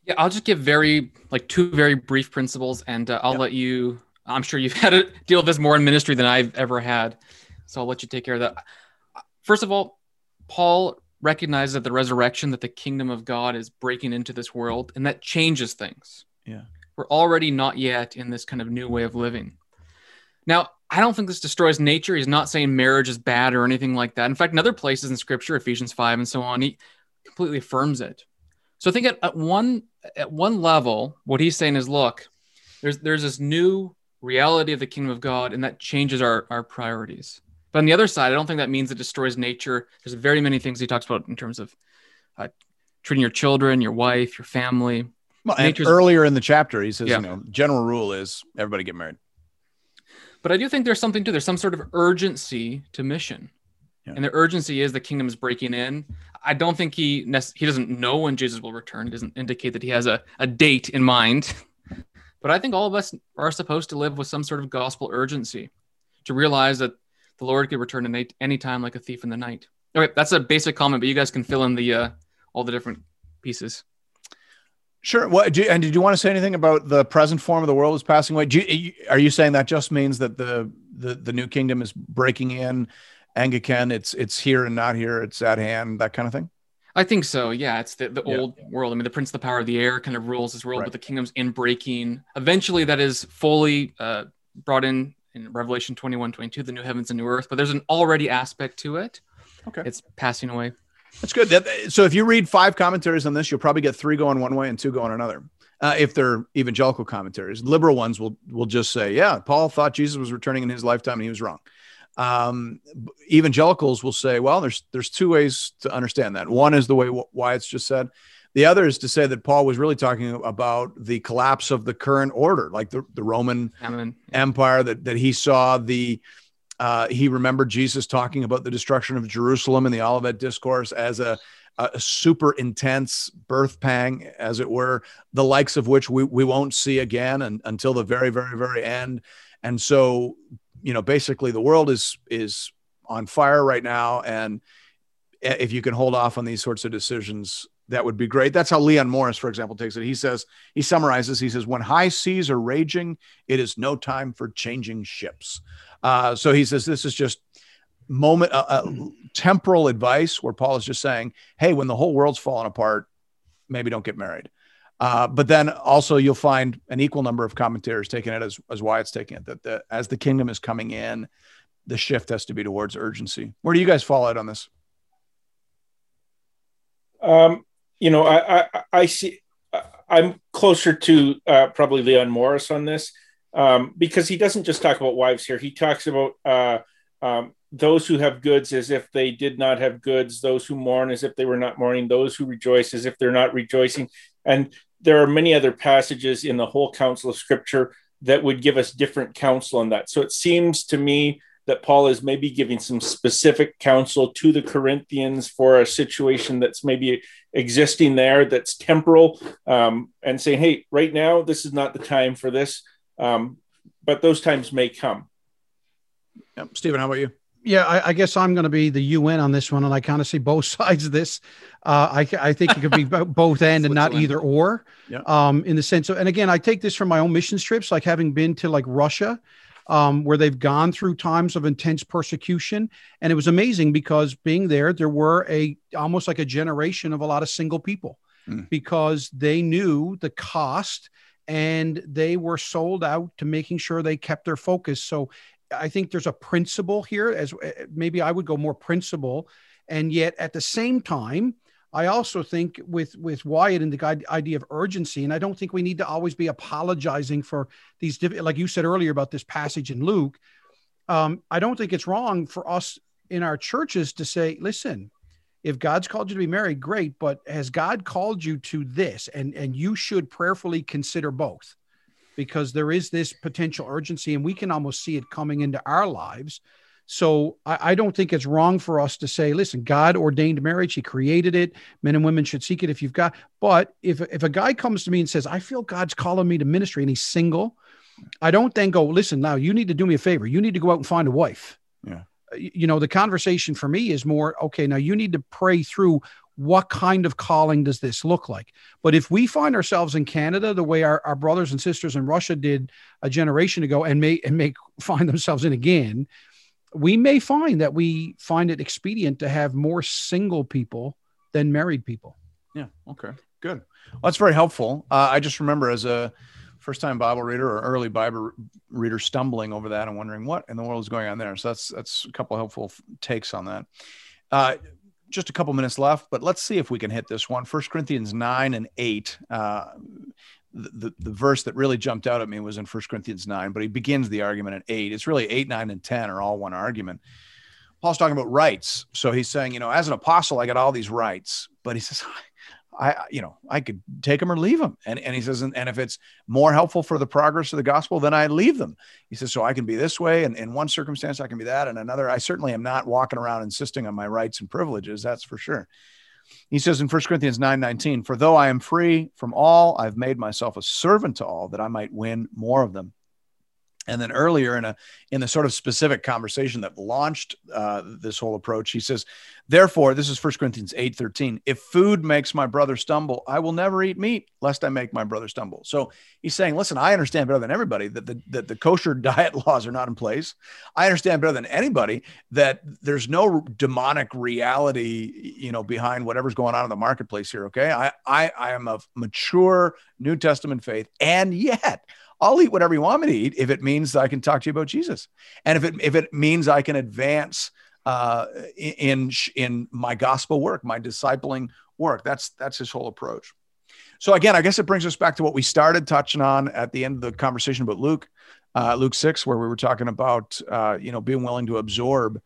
Yeah, I'll just give very like two very brief principles, and uh, I'll let you. I'm sure you've had to deal with this more in ministry than I've ever had, so I'll let you take care of that. First of all, Paul recognizes that the resurrection, that the kingdom of God is breaking into this world, and that changes things. Yeah, we're already not yet in this kind of new way of living. Now, I don't think this destroys nature. He's not saying marriage is bad or anything like that. In fact, in other places in scripture, Ephesians 5 and so on, he completely affirms it. So I think at, at one at one level, what he's saying is look, there's there's this new reality of the kingdom of God, and that changes our, our priorities. But on the other side, I don't think that means it destroys nature. There's very many things he talks about in terms of uh, treating your children, your wife, your family. Well, earlier in the chapter, he says, yeah. you know, general rule is everybody get married. But I do think there's something to there's some sort of urgency to mission. Yeah. And the urgency is the kingdom is breaking in. I don't think he he doesn't know when Jesus will return. He doesn't indicate that he has a, a date in mind. But I think all of us are supposed to live with some sort of gospel urgency to realize that the Lord could return at any time like a thief in the night. Okay, that's a basic comment, but you guys can fill in the uh, all the different pieces. Sure. What you, and did you want to say anything about the present form of the world is passing away? You, are you saying that just means that the, the the new kingdom is breaking in, Anglican? It's it's here and not here. It's at hand. That kind of thing. I think so. Yeah, it's the, the yeah. old world. I mean, the prince, of the power of the air, kind of rules this world, right. but the kingdom's in breaking. Eventually, that is fully uh, brought in in Revelation 21, 22, the new heavens and new earth. But there's an already aspect to it. Okay, it's passing away. That's good. That, so if you read five commentaries on this, you'll probably get three going one way and two going another. Uh, if they're evangelical commentaries, liberal ones will will just say, "Yeah, Paul thought Jesus was returning in his lifetime, and he was wrong." Um, evangelicals will say, "Well, there's there's two ways to understand that. One is the way Wyatt's just said. The other is to say that Paul was really talking about the collapse of the current order, like the, the Roman Amen. Empire, that that he saw the uh, he remembered Jesus talking about the destruction of Jerusalem in the Olivet Discourse as a, a, super intense birth pang, as it were, the likes of which we, we won't see again and, until the very, very, very end. And so, you know, basically the world is is on fire right now. And if you can hold off on these sorts of decisions, that would be great. That's how Leon Morris, for example, takes it. He says, he summarizes, he says, when high seas are raging, it is no time for changing ships. Uh, so he says, this is just moment, uh, uh, temporal advice where Paul is just saying, hey, when the whole world's falling apart, maybe don't get married. Uh, but then also you'll find an equal number of commentators taking it as, as Wyatt's taking it, that the, as the kingdom is coming in, the shift has to be towards urgency. Where do you guys fall out on this? Um, you know, I, I, I see, I'm closer to uh, probably Leon Morris on this um, because he doesn't just talk about wives here. He talks about uh, um, those who have goods as if they did not have goods, those who mourn as if they were not mourning, those who rejoice as if they're not rejoicing. And there are many other passages in the whole counsel of scripture that would give us different counsel on that. So it seems to me that Paul is maybe giving some specific counsel to the Corinthians for a situation that's maybe existing there that's temporal um, and saying, hey, right now, this is not the time for this. Um, but those times may come. Yep. Stephen, how about you? yeah, I, I, guess I'm going to be the UN on this one, and I kind of see both sides of this. Uh, I, I think it could be both end and not either or. Yeah. Um, in the sense of, and again, I take this from my own mission trips, like having been to like Russia, um, where they've gone through times of intense persecution, and it was amazing because being there, there were a almost like a generation of a lot of single people mm. because they knew the cost and they were sold out to making sure they kept their focus. So I think there's a principle here, as eh, maybe I would go more principle, and yet at the same time, I also think with with Wyatt and the idea of urgency, and I don't think we need to always be apologizing for these, like you said earlier about this passage in Luke. Um, I don't think it's wrong for us in our churches to say, listen, if God's called you to be married, great, but has God called you to this, and and you should prayerfully consider both because there is this potential urgency and we can almost see it coming into our lives. So I, I, don't think it's wrong for us to say, listen, God ordained marriage. He created it. Men and women should seek it if you've got, but if, if a guy comes to me and says, I feel God's calling me to ministry and he's single, I don't then go, listen, now you need to do me a favor. You need to go out and find a wife. Yeah. You know, the conversation for me is more, okay, now you need to pray through what kind of calling does this look like? But if we find ourselves in Canada the way our, our brothers and sisters in Russia did a generation ago and may and may find themselves in again, we may find that we find it expedient to have more single people than married people. Yeah. Okay. Good. Well, that's very helpful. Uh, I just remember as a first time Bible reader or early Bible reader stumbling over that and wondering what in the world is going on there. So that's that's a couple helpful takes on that. Uh, just a couple minutes left, but let's see if we can hit this one. First Corinthians 9 and 8. Uh, the, the, the verse that really jumped out at me was in First Corinthians 9, but he begins the argument at 8. It's really 8, 9, and 10 are all one argument. Paul's talking about rights. So he's saying, you know, as an apostle, I got all these rights, but he says, I, you know, I could take them or leave them. And, and he says, and, and if it's more helpful for the progress of the gospel, then I leave them. He says, so I can be this way. And in one circumstance, I can be that. And another, I certainly am not walking around insisting on my rights and privileges. That's for sure. He says in 1 Corinthians 9 19, for though I am free from all, I've made myself a servant to all that I might win more of them. And then earlier in a in the sort of specific conversation that launched uh, this whole approach, he says, "Therefore, this is 1 Corinthians eight thirteen. If food makes my brother stumble, I will never eat meat, lest I make my brother stumble." So he's saying, "Listen, I understand better than everybody that the that the kosher diet laws are not in place. I understand better than anybody that there's no demonic reality, you know, behind whatever's going on in the marketplace here. Okay, I I, I am of mature New Testament faith, and yet." I'll eat whatever you want me to eat if it means I can talk to you about Jesus, and if it if it means I can advance uh, in in my gospel work, my discipling work. That's that's his whole approach. So again, I guess it brings us back to what we started touching on at the end of the conversation about Luke, uh, Luke six, where we were talking about uh, you know being willing to absorb.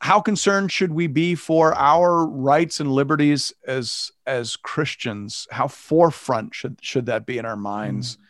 How concerned should we be for our rights and liberties as as Christians? How forefront should should that be in our minds? Mm.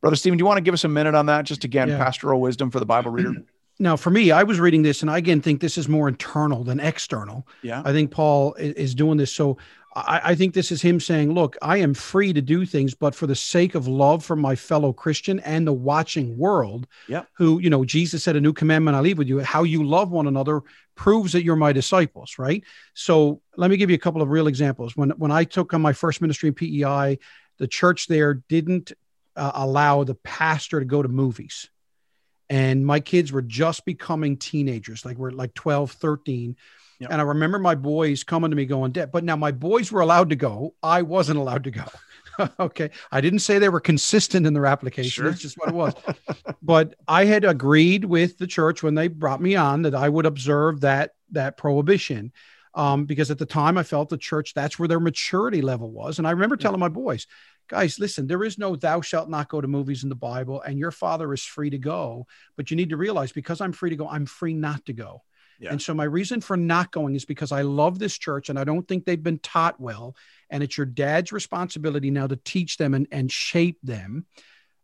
Brother Stephen, do you want to give us a minute on that? Just again, yeah. pastoral wisdom for the Bible reader. Now, for me, I was reading this, and I again think this is more internal than external. Yeah, I think Paul is doing this. So I, I, think this is him saying, "Look, I am free to do things, but for the sake of love for my fellow Christian and the watching world, yeah, who you know, Jesus said, a new commandment I leave with you: how you love one another proves that you're my disciples." Right. So let me give you a couple of real examples. When when I took on my first ministry in PEI, the church there didn't uh, allow the pastor to go to movies. And my kids were just becoming teenagers, like we're like 12, 13. Yep. And I remember my boys coming to me going, Dad, but now my boys were allowed to go. I wasn't allowed to go. okay. I didn't say they were consistent in their application. Sure. That's just what it was. but I had agreed with the church when they brought me on that I would observe that that prohibition. Um, because at the time I felt the church that's where their maturity level was. And I remember telling my boys, guys, listen, there is no thou shalt not go to movies in the Bible, and your father is free to go. But you need to realize because I'm free to go, I'm free not to go. Yeah. And so my reason for not going is because I love this church and I don't think they've been taught well. And it's your dad's responsibility now to teach them and, and shape them.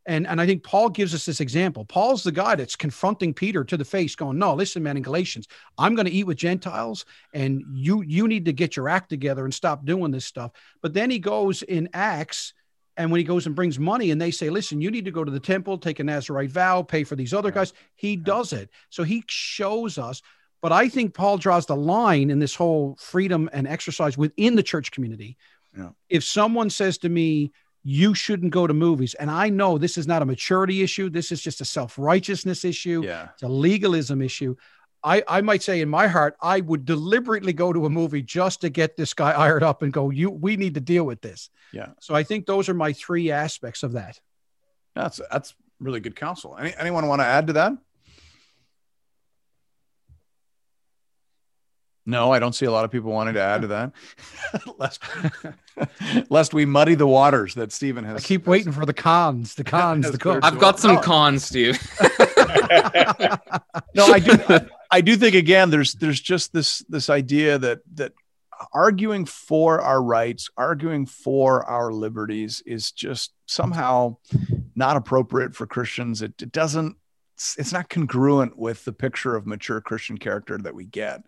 And, and I think Paul gives us this example. Paul's the guy that's confronting Peter to the face, going, No, listen, man, in Galatians, I'm going to eat with Gentiles, and you you need to get your act together and stop doing this stuff. But then he goes in Acts, and when he goes and brings money, and they say, Listen, you need to go to the temple, take a Nazarite vow, pay for these other guys, he does it. So he shows us but I think Paul draws the line in this whole freedom and exercise within the church community. Yeah. If someone says to me, you shouldn't go to movies, and I know this is not a maturity issue, this is just a self righteousness issue, Yeah. it's a legalism issue. I, I might say in my heart, I would deliberately go to a movie just to get this guy ironed up and go, you we need to deal with this. Yeah. So I think those are my three aspects of that. That's that's really good counsel. Any, anyone want to add to that? No, I don't see a lot of people wanting to add to that. lest, lest we muddy the waters that Stephen has. I keep waiting for the cons, the cons, the cons. I've got some Oh. cons, Steve. no, I do. I, I do think again, there's there's just this this idea that that arguing for our rights, arguing for our liberties, is just somehow not appropriate for Christians. It, it doesn't. It's, it's not congruent with the picture of mature Christian character that we get.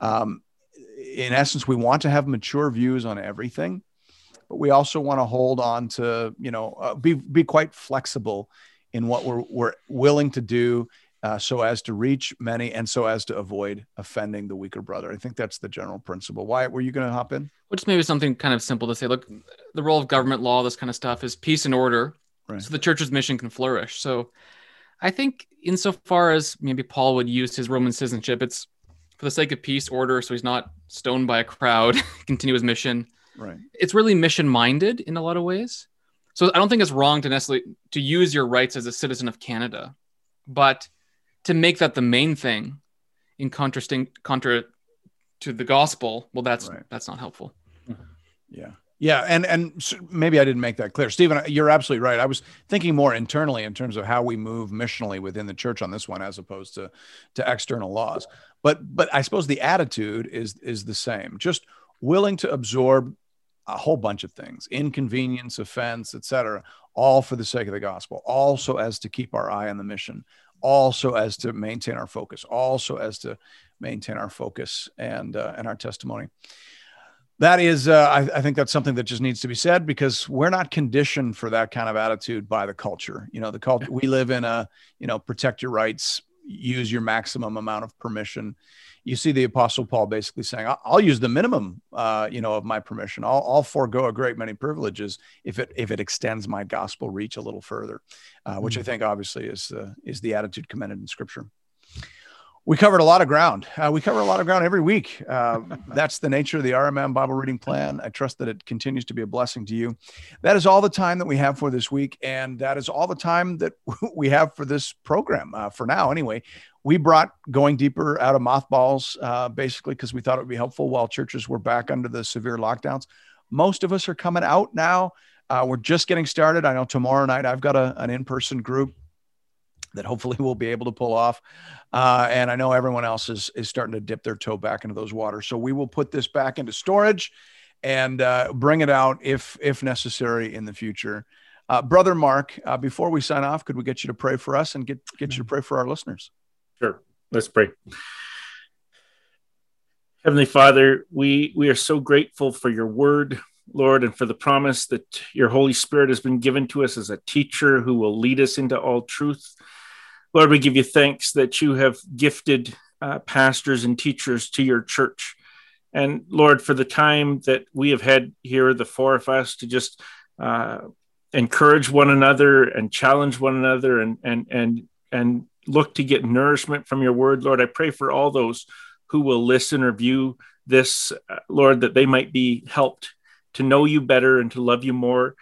Um, in essence, we want to have mature views on everything, but we also want to hold on to you know uh, be be quite flexible in what we're we're willing to do uh, so as to reach many and so as to avoid offending the weaker brother. I think that's the general principle. Wyatt were you going to hop in? Which maybe something kind of simple to say. Look, the role of government law, this kind of stuff, is peace and order, Right. so the church's mission can flourish. So, I think insofar as maybe Paul would use his Roman citizenship, it's for the sake of peace, order, so he's not stoned by a crowd, continue his mission. Right. It's really mission minded in a lot of ways. So I don't think it's wrong to necessarily to use your rights as a citizen of Canada, but to make that the main thing in contrasting contra to the gospel, well, that's Right. that's not helpful. Yeah. Yeah, and and maybe I didn't make that clear, Stephen. Uh, you're absolutely right. I was thinking more internally in terms of how we move missionally within the church on this one, as opposed to to external laws. But but I suppose the attitude is is the same. Just willing to absorb a whole bunch of things, inconvenience, offense, etc., all for the sake of the gospel, also as to keep our eye on the mission, also as to maintain our focus, also as to maintain our focus and uh, and our testimony that is uh, I, I think that's something that just needs to be said because we're not conditioned for that kind of attitude by the culture you know the culture we live in a you know protect your rights use your maximum amount of permission. You see the apostle paul basically saying i'll, use the minimum uh, you know of my permission. I'll, I'll forego a great many privileges if it if it extends my gospel reach a little further uh, which i think obviously is uh, is the attitude commended in scripture we covered a lot of ground. Uh, we cover a lot of ground every week. Uh, that's the nature of the RMM Bible reading plan. I trust that it continues to be a blessing to you. That is all the time that we have for this week. And that is all the time that we have for this program uh, for now, anyway. We brought going deeper out of mothballs uh, basically because we thought it would be helpful while churches were back under the severe lockdowns. Most of us are coming out now. Uh, we're just getting started. I know tomorrow night I've got a, an in person group that hopefully we'll be able to pull off. Uh, and I know everyone else is, is starting to dip their toe back into those waters. So we will put this back into storage and uh, bring it out if, if necessary in the future. Uh, Brother Marc, uh, before we sign off, could we get you to pray for us and get, get you to pray for our listeners? Sure. Let's pray. Heavenly Father, we, we are so grateful for your word, Lord, and for the promise that your Holy Spirit has been given to us as a teacher who will lead us into all truth. Lord, we give you thanks that you have gifted uh, pastors and teachers to your church. And Lord, for the time that we have had here, the four of us, to just uh, encourage one another and challenge one another and, and, and, and look to get nourishment from your word, Lord, I pray for all those who will listen or view this, uh, Lord, that they might be helped to know you better and to love you more.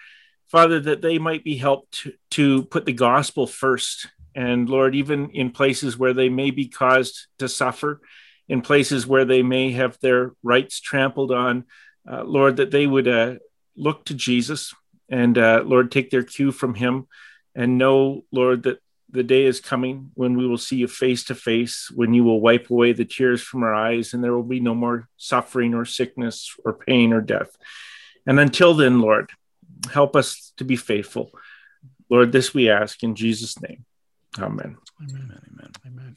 Father, that they might be helped to, to put the gospel first. And Lord, even in places where they may be caused to suffer, in places where they may have their rights trampled on, uh, Lord, that they would uh, look to Jesus and, uh, Lord, take their cue from him and know, Lord, that the day is coming when we will see you face to face, when you will wipe away the tears from our eyes, and there will be no more suffering or sickness or pain or death. And until then, Lord, help us to be faithful. Lord, this we ask in Jesus' name. Amen. Amen. Amen. Amen.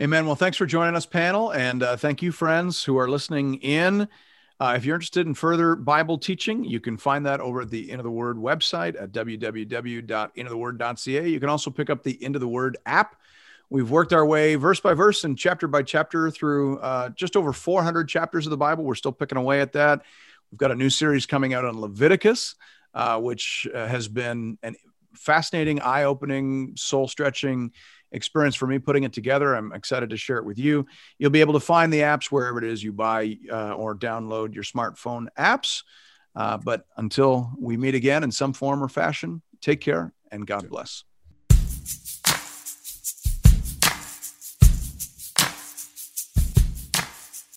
Amen. Well, thanks for joining us, panel. And uh, thank you, friends who are listening in. Uh, if you're interested in further Bible teaching, you can find that over at the Into the Word website at www.intotheword.ca. You can also pick up the Into the Word app. We've worked our way verse by verse and chapter by chapter through uh, just over 400 chapters of the Bible. We're still picking away at that. We've got a new series coming out on Leviticus, uh, which uh, has been an fascinating, eye opening, soul stretching experience for me putting it together. I'm excited to share it with you. You'll be able to find the apps wherever it is you buy uh, or download your smartphone apps. Uh, but until we meet again in some form or fashion, take care and God bless.